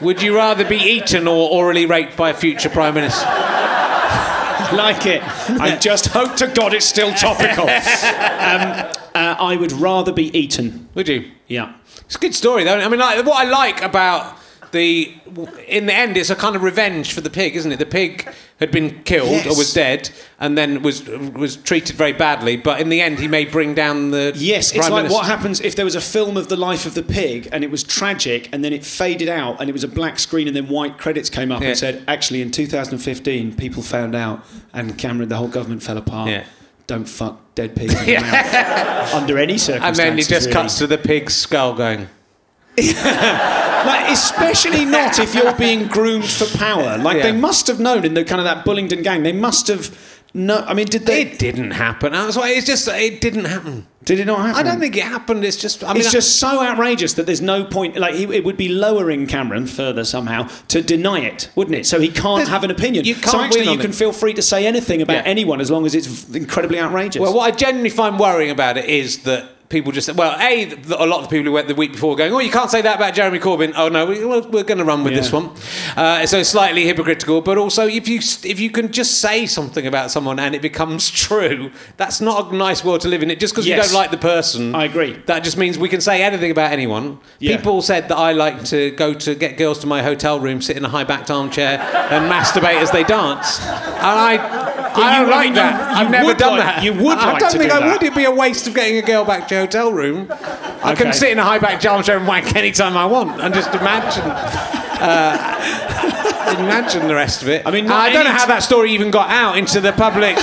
would you rather be eaten or orally raped by a future prime minister? like it. I just hope to God it's still topical. um, uh, I would rather be eaten. Would you? Yeah. It's a good story, though. I mean, like, what I like about the, in the end, it's a kind of revenge for the pig, isn't it? The pig had been killed or was dead, and then was was treated very badly. But in the end, he may bring down the Yes, prime it's like minister. what happens if there was a film of the life of the pig and it was tragic and then it faded out and it was a black screen and then white credits came up Yeah. and said, actually, in 2015, people found out and Cameron, the whole government fell apart. Yeah. Don't fuck dead pigs in the mouth under any circumstances. And then he just really. cuts to the pig's skull, going. Like, especially not if you're being groomed for power. Like Yeah. they must have known in the kind of that Bullingdon gang. They must have. No, I mean, did they? It didn't happen. That's why it's just it didn't happen. did it not happen? I don't think it happened. It's just. I mean, it's just so outrageous that there's no point. Like he, it would be lowering Cameron further somehow to deny it, wouldn't it? So he can't have an opinion. you can't so actually, you can it. feel free to say anything about Yeah. anyone as long as it's incredibly outrageous. Well, what I genuinely find worrying about it is that people just said, well, a a lot of the people who went the week before going, oh, you can't say that about Jeremy Corbyn. Oh no, we, we're, we're going to run with this one. Uh, so it's slightly hypocritical, but also if you if you can just say something about someone and it becomes true, that's not a nice world to live in. It just because you don't like the person. I agree. That just means we can say anything about anyone. Yeah. People said that I like to go to get girls to my hotel room, sit in a high backed armchair, and masturbate as they dance. And I, I you- don't like that. you- I've you never done like- that. you would I like don't think do I that. would. It'd be a waste of getting a girl back to your hotel room. I can sit in a high back armchair and wank anytime I want, and just imagine. Uh, imagine the rest of it. I mean, I don't know how that story even got out into the public.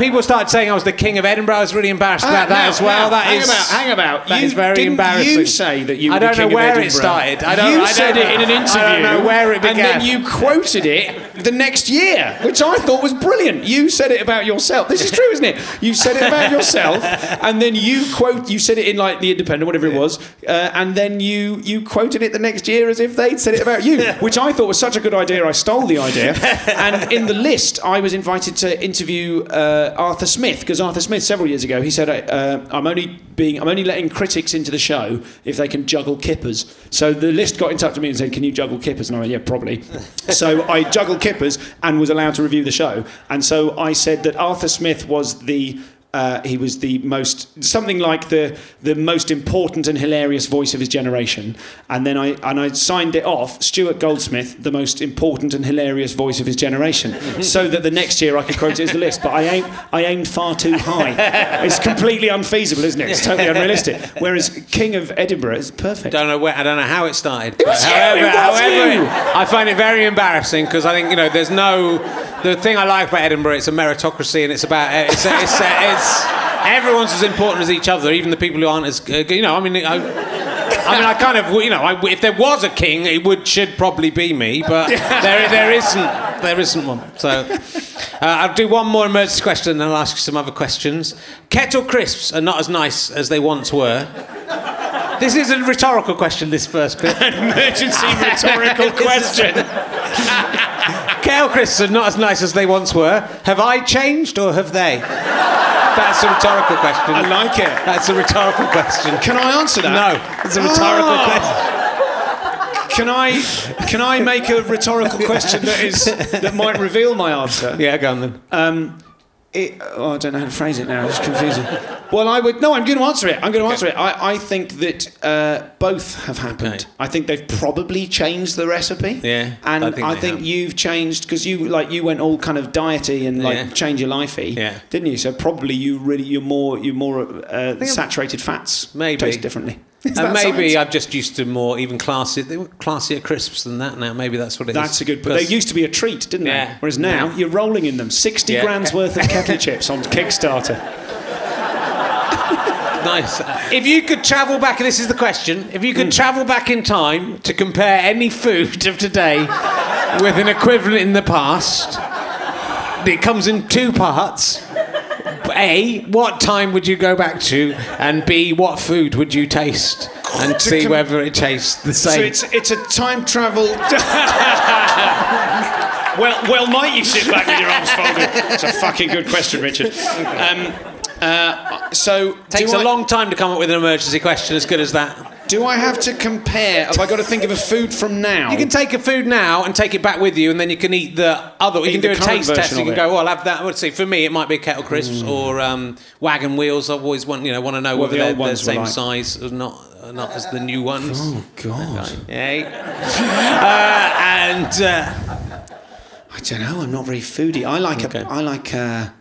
People started saying I was the king of Edinburgh. I was really embarrassed about that now, as well. now, that hang is about, hang about. that you, is very embarrassing. You say that you. I don't the know where it started. I don't- You I don't said it in an interview. I don't know where it began. And then you quoted it the next year, which I thought was brilliant. You said it about yourself. This is true, isn't it? You said it about yourself, and then you quote. You said it in like the Independent, whatever it was, uh, and then you you quoted it the next year as if they'd said it about you, which I thought was such a good idea. I stole the idea, and in the list, I was invited to interview uh, Arthur Smith because Arthur Smith several years ago he said, uh, "I'm only being, I'm only letting critics into the show if they can juggle kippers." So the list got in touch with me and said, "Can you juggle kippers?" And I went, "Yeah, probably." so I juggled kippers and was allowed to review the show. And so I said that Arthur Smith was the uh, he was the most something like the the most important and hilarious voice of his generation. And then I and I signed it off Stuart Goldsmith, the most important and hilarious voice of his generation, so that the next year I could quote it as the list. But I aimed I aimed far too high. It's completely unfeasible, isn't it? It's totally unrealistic. Whereas King of Edinburgh is perfect. don't know where I don't know how it started. It was but you, however, it was however you. I find it very embarrassing because I think you know there's no the thing I like about Edinburgh it's a meritocracy and it's about it's it's, it's everyone's as important as each other even the people who aren't as uh, you know I mean I, I mean I kind of you know I, if there was a king it would should probably be me but there there isn't there isn't one so uh, I'll do one more emergency question and then I'll ask you some other questions kettle crisps are not as nice as they once were. This is a rhetorical question, this first bit. Emergency rhetorical question. Kettle crisps are not as nice as they once were. Have I changed or have they? That's a rhetorical question. I like it. That's a rhetorical question. Can I answer that? No, it's a rhetorical Oh. question. Can I can I make a rhetorical question that is that might reveal my answer? Yeah, go on then. Um, it, oh, I don't know how to phrase it now. It's confusing. Well, I would. No, I'm going to answer it. I'm going to answer it. I, I think that uh, both have happened. Okay. I think they've probably changed the recipe. Yeah, and I I think think, they have. you've changed because you like you went all kind of diety and like Yeah. change your lifey, Yeah. didn't you? So probably you really you're more you're more uh, saturated fats Maybe. taste differently. Is And maybe science? I'm just used to more even classy, they were classier crisps than that now. Maybe that's what it is. That's a good. But they used to be a treat, didn't they? Yeah. Whereas now Yeah. you're rolling in them. Sixty Yeah. grand's worth of kettle chips on Kickstarter. Nice. If you could travel back, and this is the question. If you could Hmm. travel back in time to compare any food of today with an equivalent in the past, it comes in two parts. A, what time would you go back to? And B, what food would you taste? And to see com- whether it tastes the same. So it's it's a time travel. well, well, might you sit back with your arms folded? It's a fucking good question, Richard. Um, uh, so takes do a I- long time to come up with an emergency question as good as that. Do I have to compare? Have I got to think of a food from now? You can take a food now and take it back with you, and then you can eat the other. You can do a taste test. You can go, well, I'll have that. Let's see. For me, it might be kettle crisps or um, wagon wheels. I always want, you know, want to know What whether the they're the same like. size or not, not as the new ones. Oh God! Yay. uh, and uh, I don't know. I'm not very foodie. I like Okay. a. I like a.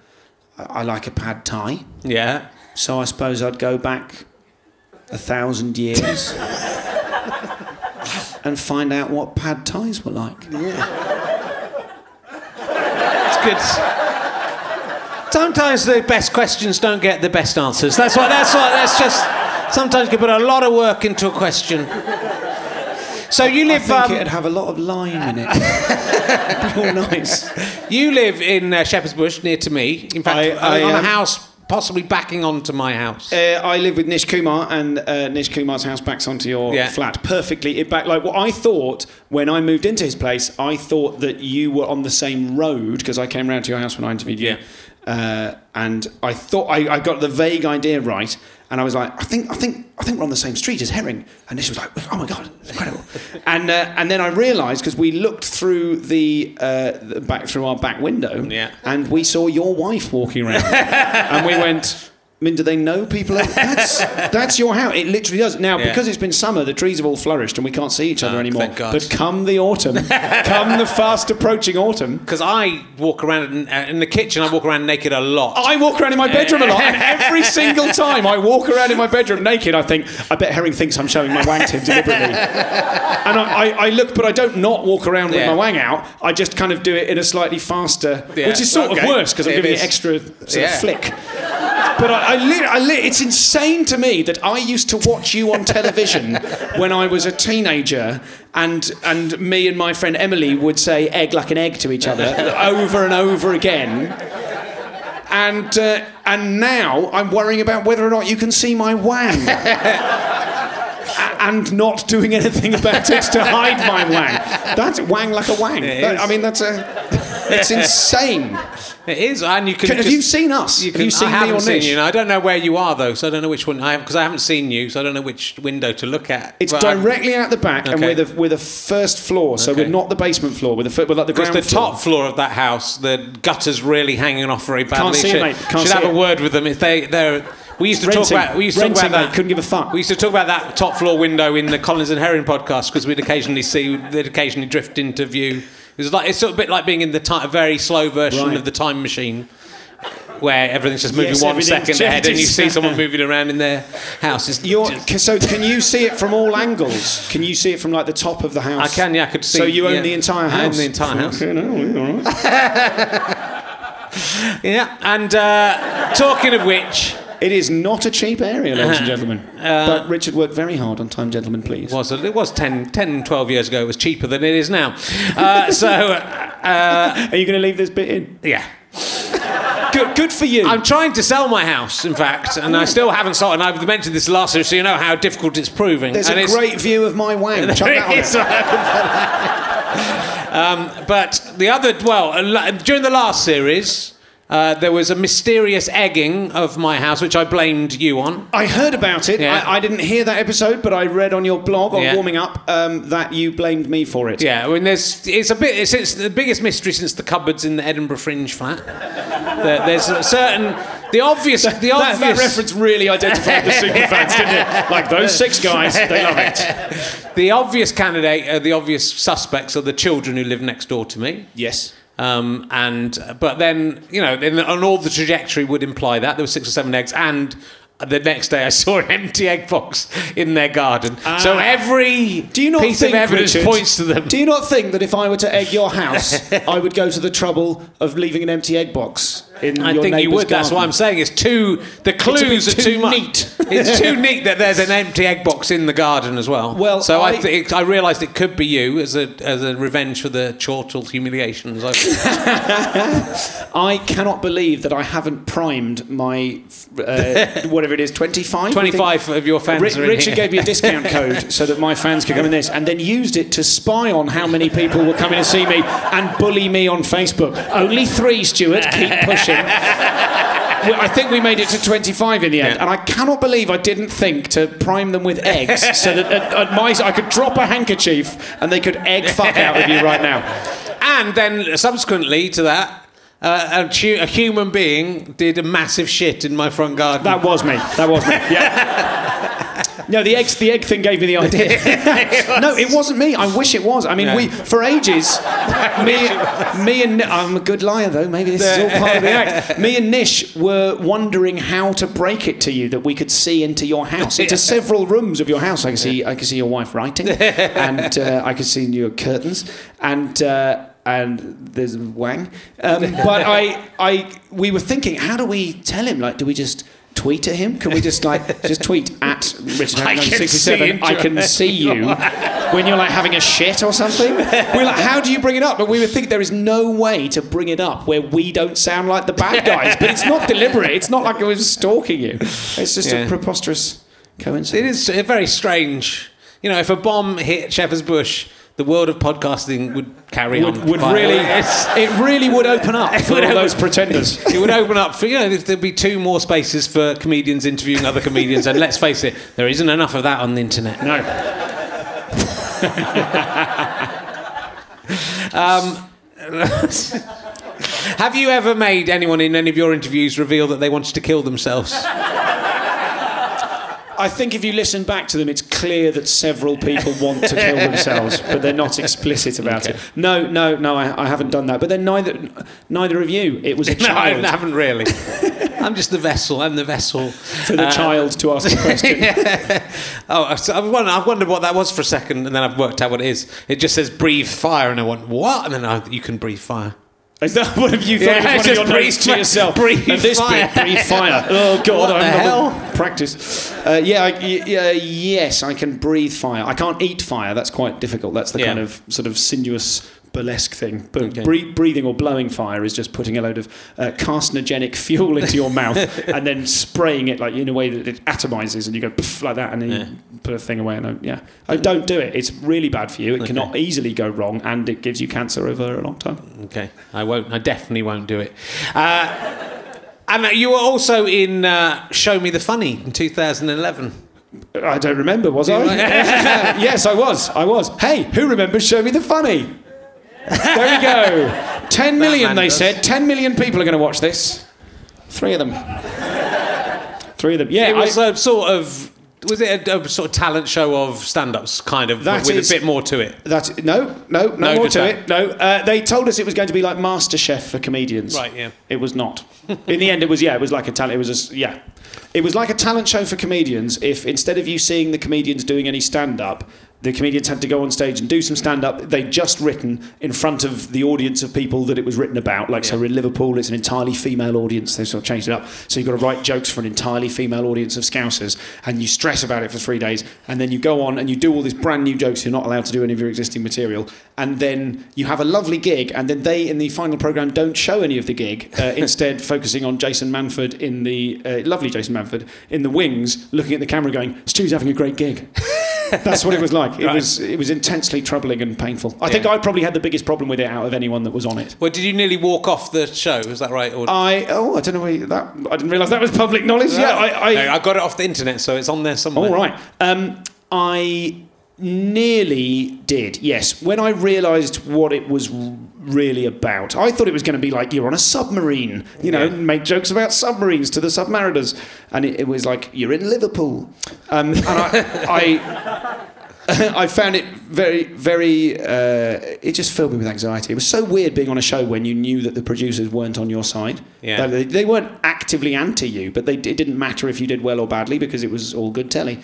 I like a pad thai. yeah, So I suppose I'd go back a thousand years and find out what pad thais were like. Yeah. it's good. Sometimes the best questions don't get the best answers. That's why. That's why. That's just. Sometimes you can put a lot of work into a question. So you live. I think um, it'd have a lot of lime in it. It'd be all nice. You live in uh, Shepherd's Bush, near to me. In fact, I- I, on a um, house possibly backing onto my house. Uh, I live with Nish Kumar, and uh, Nish Kumar's house backs onto your Yeah. flat perfectly. It back like what I thought when I moved into his place. I thought that you were on the same road because I came round to your house when I interviewed you, Yeah. Uh, and I thought I, I got the vague idea right. And I was like, I think, I think, I think we're on the same street as Herring. And Nish was like, Oh my god, it's incredible. and uh, and then I realised because we looked through the, uh, the back through our back window, Yeah. and we saw your wife walking around, and we went. I mean, do they know people? Are, that's that's your house. It literally does. Now, Yeah. because it's been summer, the trees have all flourished and we can't see each other Oh, anymore. thank God. But come the autumn, come the fast approaching autumn, Because I walk around in, uh, in the kitchen, I walk around naked a lot. I walk around in my bedroom a lot, and every single time I walk around in my bedroom naked, I think, I bet Herring thinks I'm showing my wang to him deliberately. and I, I, I look, but I don't not walk around with Yeah. my wang out. I just kind of do it in a slightly faster, Yeah. which is sort Okay. of worse because I'm giving it extra sort of flick. But I, I, I it's insane to me that I used to watch you on television when I was a teenager, and and me and my friend Emily would say "egg like an egg" to each other over and over again. And uh, and now I'm worrying about whether or not you can see my wang. And not doing anything about it to hide my wang. That's wang like a wang. That-. I mean, that's a. It's insane. It is, and you can. Can- have you seen us? You Have you seen I haven't or seen Nish? you. and I don't know where you are though, so I don't know which one. I because I haven't seen you, so I don't know which window to look at. It's But I- directly out the back, and we're the, we're the first floor, so Okay. we're not the basement floor. We're the we're like the ground the floor. top floor of that house, the gutter's really hanging off very badly. see it, should mate. Can't should see have a word with them if they they're. We used to Renting. talk about. We used to Renting, talk about mate. that. Couldn't give a fuck. We used to talk about that top floor window in the Collins and Herring podcast because we'd occasionally see, they'd occasionally drift into view. Was like it's sort of a bit like being in the ti a very slow version Right. of the time machine. Where everything's just moving Yes, one everything's ahead, and you see someone moving around in their house. So can you see it from all angles? Can you see it from like the top of the house? I can, yeah, I could see. So you own yeah. the entire I own house. the entire house. All right. Yeah, and uh, talking of which, It is not a cheap area, ladies and Uh-huh. gentlemen. Uh, but Richard worked very hard on Time Gentlemen, please. was it was 10, 10, 12 years ago. It was cheaper than it is now. Uh, so, uh, Are you going to leave this bit in? yeah. Good, good for you. I'm trying to sell my house, in fact, and I still haven't sold. And I've mentioned this last year, so you know how difficult it's proving. There's and a great view of my wang. Chuck There that on it. um, but the other, well, during the last series, uh, there was a mysterious egging of my house, which I blamed you on. I heard about it. Yeah. I, I didn't hear that episode, but I read on your blog on Yeah. warming up um, that you blamed me for it. Yeah, I mean, there's it's a bit it's, it's the biggest mystery since the cupboards in the Edinburgh Fringe flat. There- there's a certain the obvious the That, obvious that reference really identified the superfans, didn't it? Like those six guys, they love it. the obvious candidate, uh, the obvious suspects are the children who live next door to me. Yes. Um, and but then you know, and, and all the trajectory would imply that there were six or seven eggs, and the next day I saw an empty egg box in their garden. so Ah. every Do you not piece think, of evidence Richard, points to them. Do you not think that if I were to egg your house, I would go to the trouble of leaving an empty egg box in I your think you would. That's what. I'm saying. It's too. The clues are too too neat. it's too neat that there's an empty egg box in the garden as well. Well, so I, I- think I realised it could be you as a as a revenge for the chortle humiliations. I, cannot believe that I haven't primed my uh, whatever it is, 25? Twenty five of your fans Ri- are in Richard gave me a discount code so that my fans could come in this, and then used it to spy on how many people were coming to see me and bully me on Facebook. Only three, Stuart. Keep pushing. We- I think we made it to 25 in the end, Yeah. and I cannot believe I didn't think to prime them with eggs so that at, at my I could drop a handkerchief and they could egg fuck out of you right now. And then subsequently to that, uh, a, hu- a human being did a massive shit in my front garden. That was me. That was me. Yeah. No, the eggs, the egg thing gave me the idea. no, it wasn't me. I wish it was. I mean, No. we for ages, me, me and I'm a good liar though. Maybe this is all part of the act. Me and Nish were wondering how to break it to you that we could see into your house, into several rooms of your house. I can see, I can see your wife writing, and uh, I can see your curtains, and. Uh, and there's Wang, um, but I, I, we were thinking, how do we tell him? Like, do we just tweet at him? Can we just like just tweet at Richard can see 67? I can see you when you're like having a shit or something. We're like, how do you bring it up? But we would think there is no way to bring it up where we don't sound like the bad guys. But it's not deliberate. It's not like I was stalking you. It's just Yeah. a preposterous coincidence. It is very strange. You know, if a bomb hit Shepherd's Bush, the world of podcasting would carry Would, on. would really, it really would open up for would all open- those pretenders. it would open up for you know there'd be two more spaces for comedians interviewing other comedians and let's face it there isn't enough of that on the internet No. Um, have you ever made anyone in any of your interviews reveal that they wanted to kill themselves I think if you listen back to them, it's clear that several people want to kill themselves, but they're not explicit about it. No, no, no, I, I haven't done that. But then neither, neither of you. It was a child. no I haven't really I'm just the vessel I'm the vessel for the uh, child to ask the question. oh so I've, wondered, I've wondered what that was for a second and then I've worked out what it is it just says breathe fire and I went what and then I, you can breathe fire Is that what have you thought Yeah, one just of your breathe notes to yourself? breathe and this fire. bit, breathe fire. Oh God, What I'm the hell? practice. Uh, yeah, I, yeah, yes, I can breathe fire. I can't eat fire. That's quite difficult. That's the Yeah. kind of sort of sinuous burlesque thing. But Okay. bre- breathing or blowing fire is just putting a load of uh, carcinogenic fuel into your mouth and then spraying it like in a way that it atomizes and you go like that and then Yeah. you put a thing away. And I, yeah, I don't do it. It's really bad for you. It cannot easily go wrong and it gives you cancer over a long time. Okay, I won't. I definitely won't do it. Uh, and you were also in uh, Show Me the Funny in 2011. I don't remember, was I? Yes, I was. I was. Hey, who remembers Show Me the Funny? There we go. 10 million, they does. said. 10 million people are going to watch this. Three of them. Three of them. Yeah, It was I- a sort of. Was it a, a sort of talent show of stand-ups, kind of, That with is- a bit more to it? That's no, no, no, No, more to that. it. No, uh, they told us it was going to be like MasterChef for comedians. Right, yeah. It was not. In the end, it was yeah, it was like a talent. It was a yeah, it was like a talent show for comedians. If instead of you seeing the comedians doing any stand up, the comedians had to go on stage and do some stand up. They'd just written in front of the audience of people that it was written about. Like so, in Liverpool, it's an entirely female audience. They sort of changed it up. So you've got to write jokes for an entirely female audience of Scousers, and you stress about it for three days, and then you go on and you do all these brand new jokes. You're not allowed to do any of your existing material, and then you have a lovely gig, and then they in the final program don't show any of the gig, uh, instead focusing on Jason Manford in the uh, lovely Jason Manford in the wings, looking at the camera, going, "Stu's having a great gig." That's what it was like. It Right. was it was intensely troubling and painful. I think I probably had the biggest problem with it out of anyone that was on it. Well, did you nearly walk off the show? Is that right? Or, I oh I don't know you- that I didn't realise that was public knowledge. Yeah, I, I No, I got it off the internet, so it's on there somewhere. All right. Um, I nearly did, yes. When I realised what it was really about, I thought it was going to be like you're on a submarine, you know, Yeah. make jokes about submarines to the submariners. And it, it was like, you're in Liverpool. Um, and I. I I found it very, very. Uh, it just filled me with anxiety. It was so weird being on a show when you knew that the producers weren't on your side. Yeah. They, they weren't actively anti you, but they, it didn't matter if you did well or badly because it was all good telly.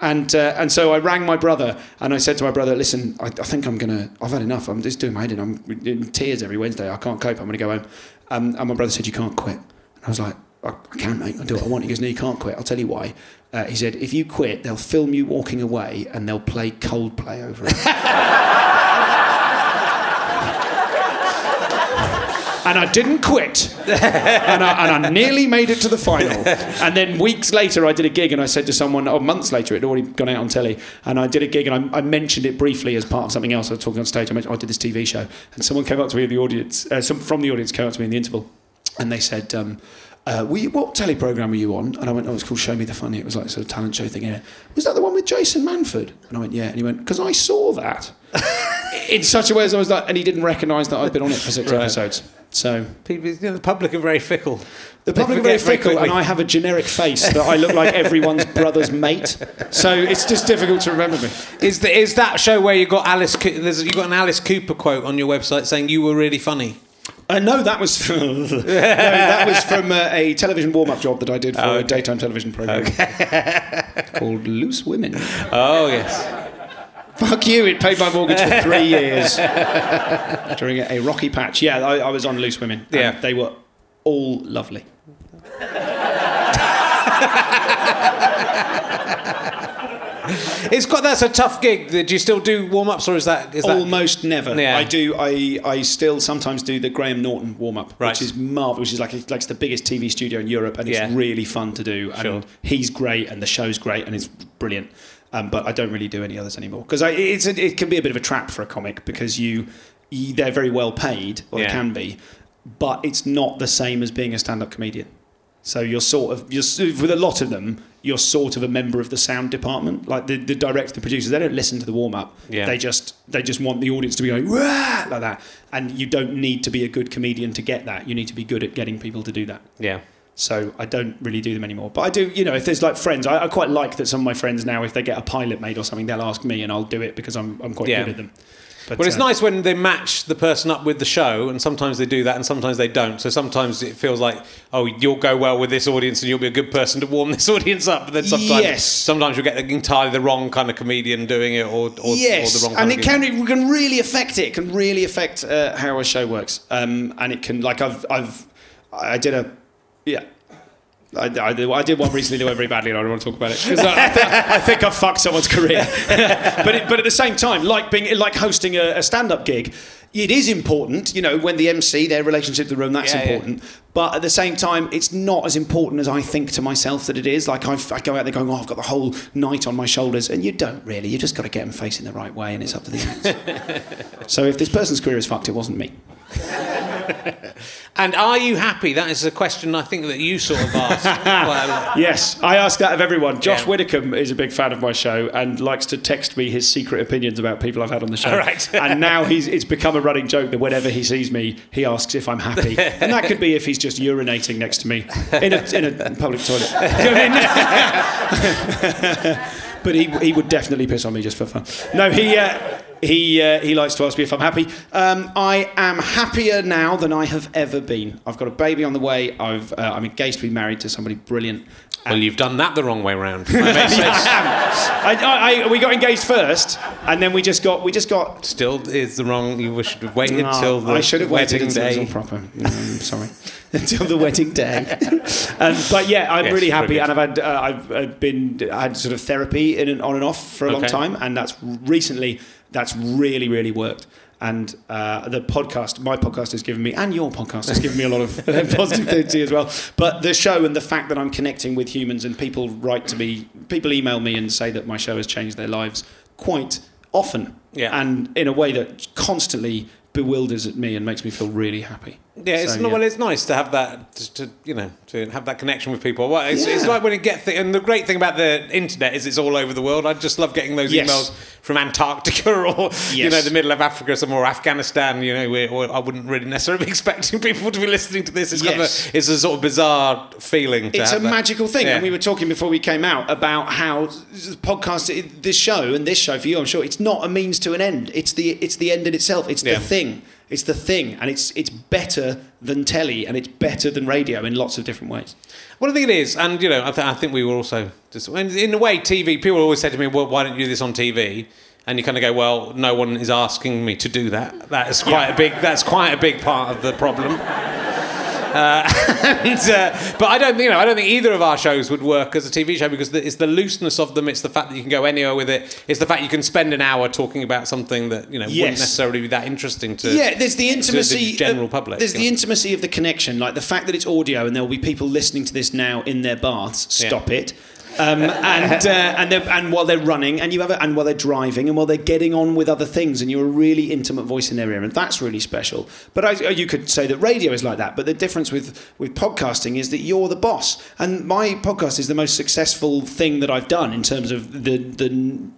And, uh, and so I rang my brother and I said to my brother, listen, I, I think I'm going to, I've had enough. I'm just doing my head in. I'm in tears every Wednesday. I can't cope. I'm going to go home. Um, and my brother said, you can't quit. And I was like, I, I can, mate. I'll do what I want. He goes, no, you can't quit. I'll tell you why. Uh, he said, if you quit, they'll film you walking away and they'll play Coldplay over it. and I didn't quit. and, I, and I nearly made it to the final. And then weeks later, I did a gig and I said to someone, or months later, it had already gone out on telly, and I did a gig and I, I mentioned it briefly as part of something else. I was talking on stage, I mentioned, oh, I did this TV show. And someone came up to me in the audience, uh, some from the audience came up to me in the interval, and they said, um, uh, you, what telly program were you on? And I went, oh, it's called Show Me the Funny. It was like a sort of talent show thing. Yeah. Was that the one with Jason Manford? And I went, yeah. And he went, because I saw that. in such a way as I was like, and he didn't recognise that I'd been on it for six right. episodes. So people, you know, the public are very fickle. The public are very fickle, very and I have a generic face that I look like everyone's brother's mate. So it's just difficult to remember me. Is the, is that show where you got Alice? There's you got an Alice Cooper quote on your website saying you were really funny. Uh, no, that was no, that was from uh, a television warm-up job that I did for oh, okay. a daytime television program okay. called Loose Women. Oh yes. Fuck you, it paid my mortgage for three years during a, rocky patch. Yeah, I, I was on Loose Women. Yeah. They were all lovely. it's got that's a tough gig. Do you still do warm ups, or is that is that almost that... never? Yeah. I do. I I still sometimes do the Graham Norton warm up, right. which is marvelous. Which is like like it's the biggest TV studio in Europe, and it's yeah. really fun to do. And sure. he's great, and the show's great, and it's brilliant. Um, but I don't really do any others anymore because it's a, it can be a bit of a trap for a comic because you, you they're very well paid or yeah. they can be, but it's not the same as being a stand-up comedian. So you're sort of you're with a lot of them, you're sort of a member of the sound department. Like the, the director, the producers, they don't listen to the warm up. Yeah. They just they just want the audience to be going like that. And you don't need to be a good comedian to get that. You need to be good at getting people to do that. Yeah. So I don't really do them anymore. But I do, you know, if there's like friends, I, I, quite like that some of my friends now, if they get a pilot made or something, they'll ask me and I'll do it because I'm, I'm quite yeah. good at them. But, well, it's uh, nice when they match the person up with the show, and sometimes they do that, and sometimes they don't. So sometimes it feels like, oh, you'll go well with this audience, and you'll be a good person to warm this audience up. But then sometimes, yes. sometimes you'll get entirely the wrong kind of comedian doing it, or, or, yes. or the wrong. and it can, it can really affect it. It can really affect uh, how a show works. Um, and it can, like, I've, I've, I did a, yeah, I, I, I, did one recently that went very badly, and I don't want to talk about it because I, I, think, I think I fucked someone's career. but it, but at the same time, like being like hosting a, a stand-up gig, it is important. You know, when the MC, their relationship to the room, that's yeah, important. Yeah. But at the same time, it's not as important as I think to myself that it is. Like I've, I go out there going, "Oh, I've got the whole night on my shoulders," and you don't really. You just got to get them facing the right way, and it's up to the act. so if this person's career is fucked, it wasn't me. And are you happy? That is a question I think that you sort of asked. well, yes, I ask that of everyone. Josh yeah. Widdicombe is a big fan of my show and likes to text me his secret opinions about people I've had on the show. Right. and now he's it's become a running joke that whenever he sees me, he asks if I'm happy, and that could be if he's just urinating next to me in a, in a public toilet. but he, he would definitely piss on me just for fun. No, he. Uh, he uh, he likes to ask me if I'm happy. Um, I am happier now than I have ever been. I've got a baby on the way. I've uh, I'm engaged to be married to somebody brilliant. Well, you've done that the wrong way round. I, I, I, we got engaged first, and then we just got we just got. Still is the wrong. You should have waited until the wedding. I should have waited day. Until proper. I'm sorry. until the wedding day. um, but yeah, I'm yes, really happy, and I've had uh, I've, I've been I had sort of therapy in and on and off for a okay. long time, and that's recently that's really really worked and uh, the podcast, my podcast has given me, and your podcast has given me a lot of positivity as well. But the show and the fact that I'm connecting with humans and people write to me, people email me and say that my show has changed their lives quite often, yeah. and in a way that constantly bewilders at me and makes me feel really happy. Yeah, it's so, yeah. well, it's nice to have that to you know to have that connection with people. Well, it's, yeah. it's like when you get th- and the great thing about the internet is it's all over the world. I just love getting those yes. emails from Antarctica or yes. you know the middle of Africa somewhere, or Afghanistan. You know, where, I wouldn't really necessarily be expecting people to be listening to this. It's yes. kind of a, it's a sort of bizarre feeling. it's a that. magical thing, yeah. and we were talking before we came out about how podcast, this show and this show for you, I'm sure it's not a means to an end. It's the it's the end in itself. It's the thing It's the thing, and it's it's better than telly, and it's better than radio in lots of different ways. Well, I think it is, and you know, I, th- I think we were also just in a way, TV. People always say to me, "Well, why don't you do this on TV?" And you kind of go, "Well, no one is asking me to do that. That is quite yeah. a big. That's quite a big part of the problem." Uh, and, uh, but I don't, you know, I don't think either of our shows would work as a TV show because it's the looseness of them. It's the fact that you can go anywhere with it. It's the fact you can spend an hour talking about something that you know yes. wouldn't necessarily be that interesting to. Yeah, there's the intimacy. The general public. There's the know. intimacy of the connection, like the fact that it's audio and there will be people listening to this now in their baths. Stop yeah. it. Um, and uh, and and while they're running, and you have a, and while they're driving, and while they're getting on with other things, and you're a really intimate voice in their ear, and that's really special. But I, you could say that radio is like that. But the difference with with podcasting is that you're the boss, and my podcast is the most successful thing that I've done in terms of the the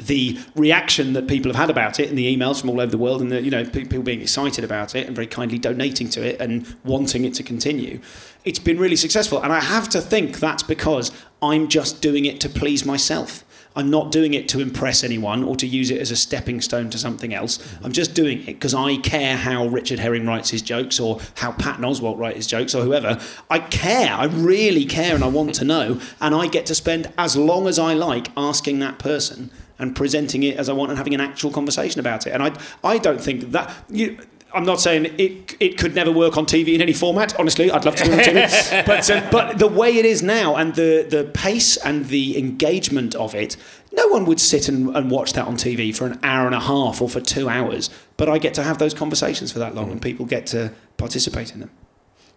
the reaction that people have had about it and the emails from all over the world and the, you know people being excited about it and very kindly donating to it and wanting it to continue it's been really successful and i have to think that's because i'm just doing it to please myself I'm not doing it to impress anyone or to use it as a stepping stone to something else. I'm just doing it because I care how Richard Herring writes his jokes or how Patton Oswalt writes his jokes or whoever. I care. I really care and I want to know. And I get to spend as long as I like asking that person and presenting it as I want and having an actual conversation about it. And I, I don't think that. You, I'm not saying it it could never work on TV in any format. Honestly, I'd love to do it on TV, but uh, but the way it is now and the the pace and the engagement of it, no one would sit and, and watch that on TV for an hour and a half or for two hours. But I get to have those conversations for that long, and people get to participate in them.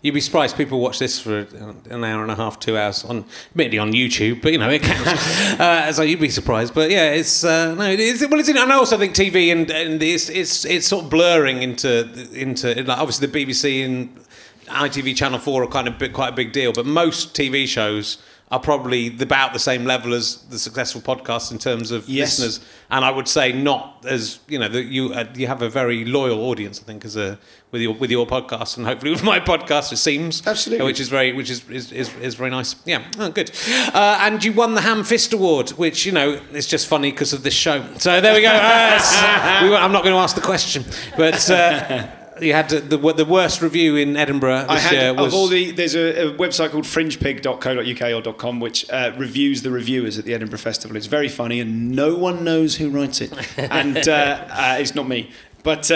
You'd be surprised people watch this for an hour and a half, two hours on, admittedly on YouTube, but you know it counts. uh, so you'd be surprised, but yeah, it's uh, no, it's well, it's. And I also think TV and, and it's it's it's sort of blurring into into like obviously the BBC and ITV Channel Four are kind of big, quite a big deal, but most TV shows are probably about the same level as the successful podcasts in terms of yes. listeners, and I would say not as you know that you uh, you have a very loyal audience. I think as a with your with your podcast and hopefully with my podcast, it seems absolutely, which is very which is is, is, is very nice. Yeah, oh, good. Uh, and you won the Ham Fist Award, which you know is just funny because of this show. So there we go. Uh, we, I'm not going to ask the question, but. Uh, you had the, the worst review in Edinburgh I year. Was... Of all the, there's a, a website called fringepig.co.uk or .com which uh, reviews the reviewers at the Edinburgh Festival. It's very funny, and no one knows who writes it, and uh, uh, it's not me. But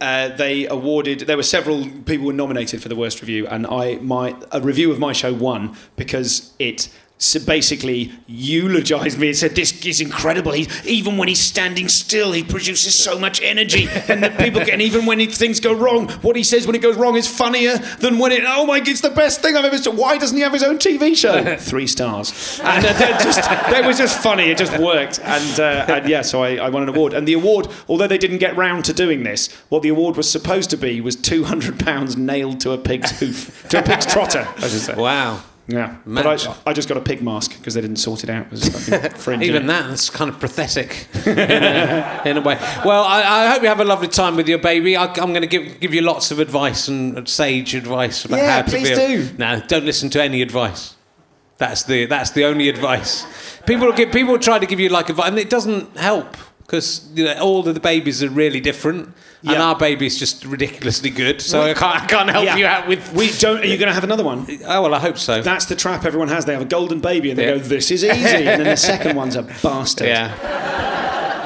uh, they awarded. There were several people were nominated for the worst review, and I my a review of my show won because it so basically eulogized me and said this is incredible. He, even when he's standing still he produces so much energy. And the people and even when he, things go wrong what he says when it goes wrong is funnier than when it oh my god it's the best thing i've ever seen why doesn't he have his own tv show? Three stars. And uh, just that was just funny. It just worked. And, uh, and yeah so I, I won an award. And the award although they didn't get round to doing this what the award was supposed to be was 200 pounds nailed to a pig's hoof to a pig's trotter I should say wow yeah, but I, I, just got a pig mask because they didn't sort it out. It fringe, Even that, that's kind of pathetic in, a, in a way. Well, I, I, hope you have a lovely time with your baby. I, am going to give, give you lots of advice and sage advice about yeah, how to please do. Now, don't listen to any advice. That's the that's the only advice. People give people try to give you like advice, and it doesn't help because you know, all of the babies are really different and our baby's just ridiculously good. So I can't, I can't help you out with. We don't. Are you going to have another one? Oh well, I hope so. That's the trap everyone has. They have a golden baby and they go, "This is easy," and then the second one's a bastard. Yeah.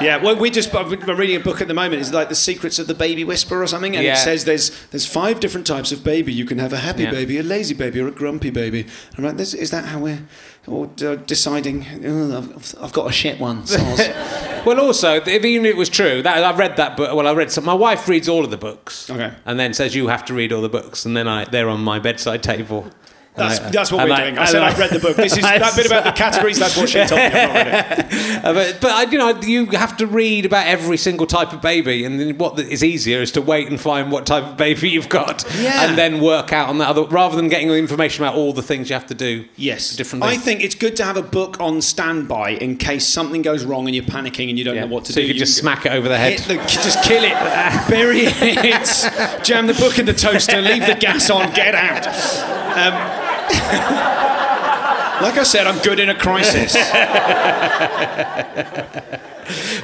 Yeah, well, we just uh, I'm reading a book at the moment. It's like the secrets of the baby whisper or something, and yeah. it says there's there's five different types of baby. You can have a happy yeah. baby, a lazy baby, or a grumpy baby. I'm like, this, is that how we're or uh, deciding I've, I've, got a shit one. well, also, if even if it was true, that I read that book. Well, I read some. My wife reads all of the books, okay, and then says you have to read all the books, and then I they're on my bedside table. That's, I, that's what we're I, doing. I, said I've read the book. This is that bit about the categories. That's what she told me. I've not but, but you know, you have to read about every single type of baby, and then what is easier is to wait and find what type of baby you've got, yeah. and then work out on that other, rather than getting the information about all the things you have to do. Yes, different. I think it's good to have a book on standby in case something goes wrong and you're panicking and you don't yeah. know what to so do. So you can just smack it over the head. The, just kill it, bury it, jam the book in the toaster, leave the gas on, get out. Um, Like I said, I'm good in a crisis.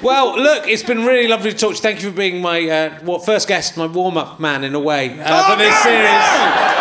Well, look, it's been really lovely to talk to you. Thank you for being my uh, first guest, my warm up man in a way uh, for this no, series. It's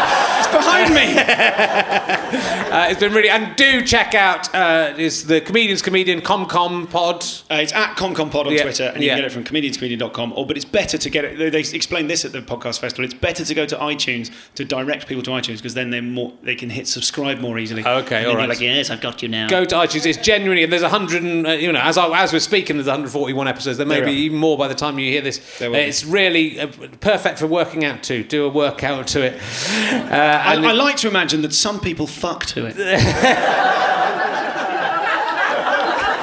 behind me. Uh, it's been really. And do check out uh, is the comedians comedian ComCom Pod. Uh, it's at ComComPod on Yeah, Twitter, and you yeah. can get it from comedianscomedian.com. Or, but it's better to get it. They, they explained this at the podcast festival. It's better to go to iTunes to direct people to iTunes because then they're more. They can hit subscribe more easily. Okay, all right. Like yes, I've got you now. Go to iTunes. It's genuinely, and there's a 100, and, uh, you know, as, I, as we're speaking, there's 141 episodes. There may There be even more by the time you hear this. There Uh, be. it's really uh, perfect for working out to. Do a workout to it. Uh, I, and I like to imagine that some people fuck to it.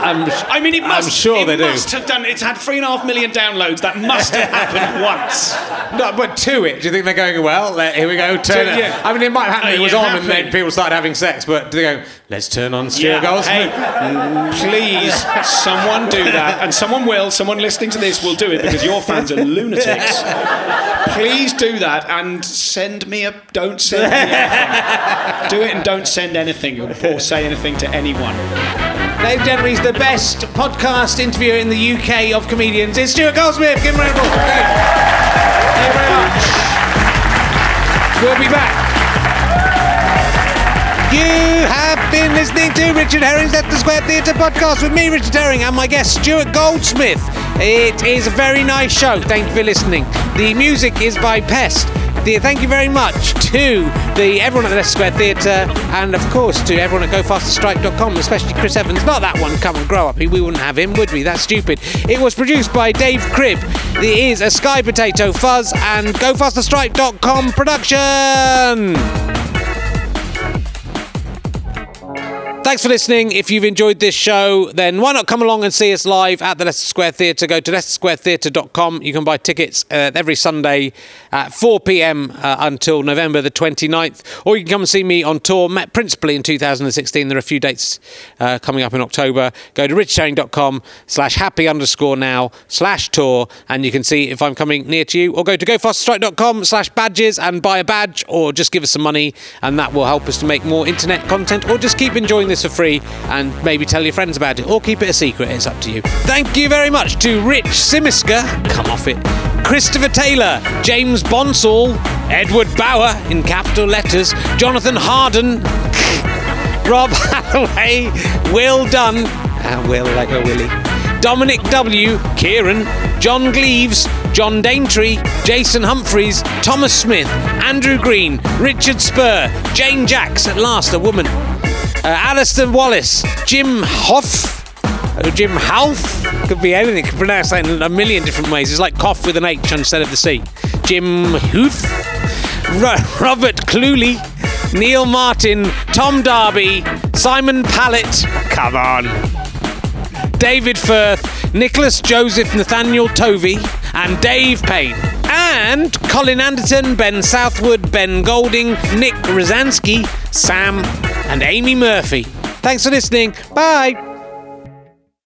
I'm, I mean, it must. I'm sure it they do. must have done. It's had three and a half million downloads. That must have happened once. no, but to it, do you think they're going, well, let, here we go, turn To- it. yeah. I mean, it might happen, Uh, it was yeah, on and then people started having sex, but do they go, let's turn on Stuart Goldsmith? Hey, please, someone do that, and someone will. Someone listening to this will do it because your fans are lunatics. Please do that and send me a. Don't send me anything. Do it and don't send anything or say anything to anyone. Gentlemen, he's the best podcast interviewer in the UK of comedians. It's Stuart Goldsmith. Give him a round of applause. Thank you. Thank you very much. We'll be back. You have been listening to Richard Herring's Leicester Square Theatre podcast with me, Richard Herring, and my guest, Stuart Goldsmith. It is a very nice show. Thank you for listening. The music is by Pest. The, thank you very much to the everyone at the Leicester Square Theatre and of course to everyone at GoFasterStripe.com, especially Chris Evans. Not that one, come and grow up. We wouldn't have him, would we? That's stupid. It was produced by Dave Cribb. It is a Sky Potato Fuzz and GoFasterStripe.com production. Thanks for listening. If you've enjoyed this show, then why not come along and see us live at the Leicester Square Theatre? Go to leicestersquaretheatre.com. You can buy tickets uh, every Sunday at 4 pm uh, until November the 29th. Or you can come and see me on tour, principally in 2016. There are a few dates uh, coming up in October. Go to richardherring.com slash happy underscore now slash tour and you can see if I'm coming near to you. Or go to gofasterstripe.com slash badges and buy a badge or just give us some money and that will help us to make more internet content or just keep enjoying this for free and maybe tell your friends about it or keep it a secret. It's up to you. Thank you very much to Rich Simiska, come off it, Christopher Taylor, James Bonsall, Edward Bauer in capital letters, Jonathan Harden, Rob Hathaway, Will Dunn, uh, Will like a Willie, Dominic W, Kieran, John Gleaves, John Daintree, Jason Humphreys, Thomas Smith, Andrew Green, Richard Spur, Jane Jacks, at last a woman, uh, Alistair Wallace, Jim Hoff, uh, Jim Half, could be anything, could pronounce that in a million different ways. It's like cough with an H instead of the C. Jim Hoof, Ro- Robert Cluley, Neil Martin, Tom Darby, Simon Pallett, come on, David Firth, Nicholas Joseph Nathaniel Tovey, and Dave Payne. And Colin Anderton, Ben Southwood, Ben Golding, Nick Rosansky, Sam, and Amy Murphy. Thanks for listening. Bye.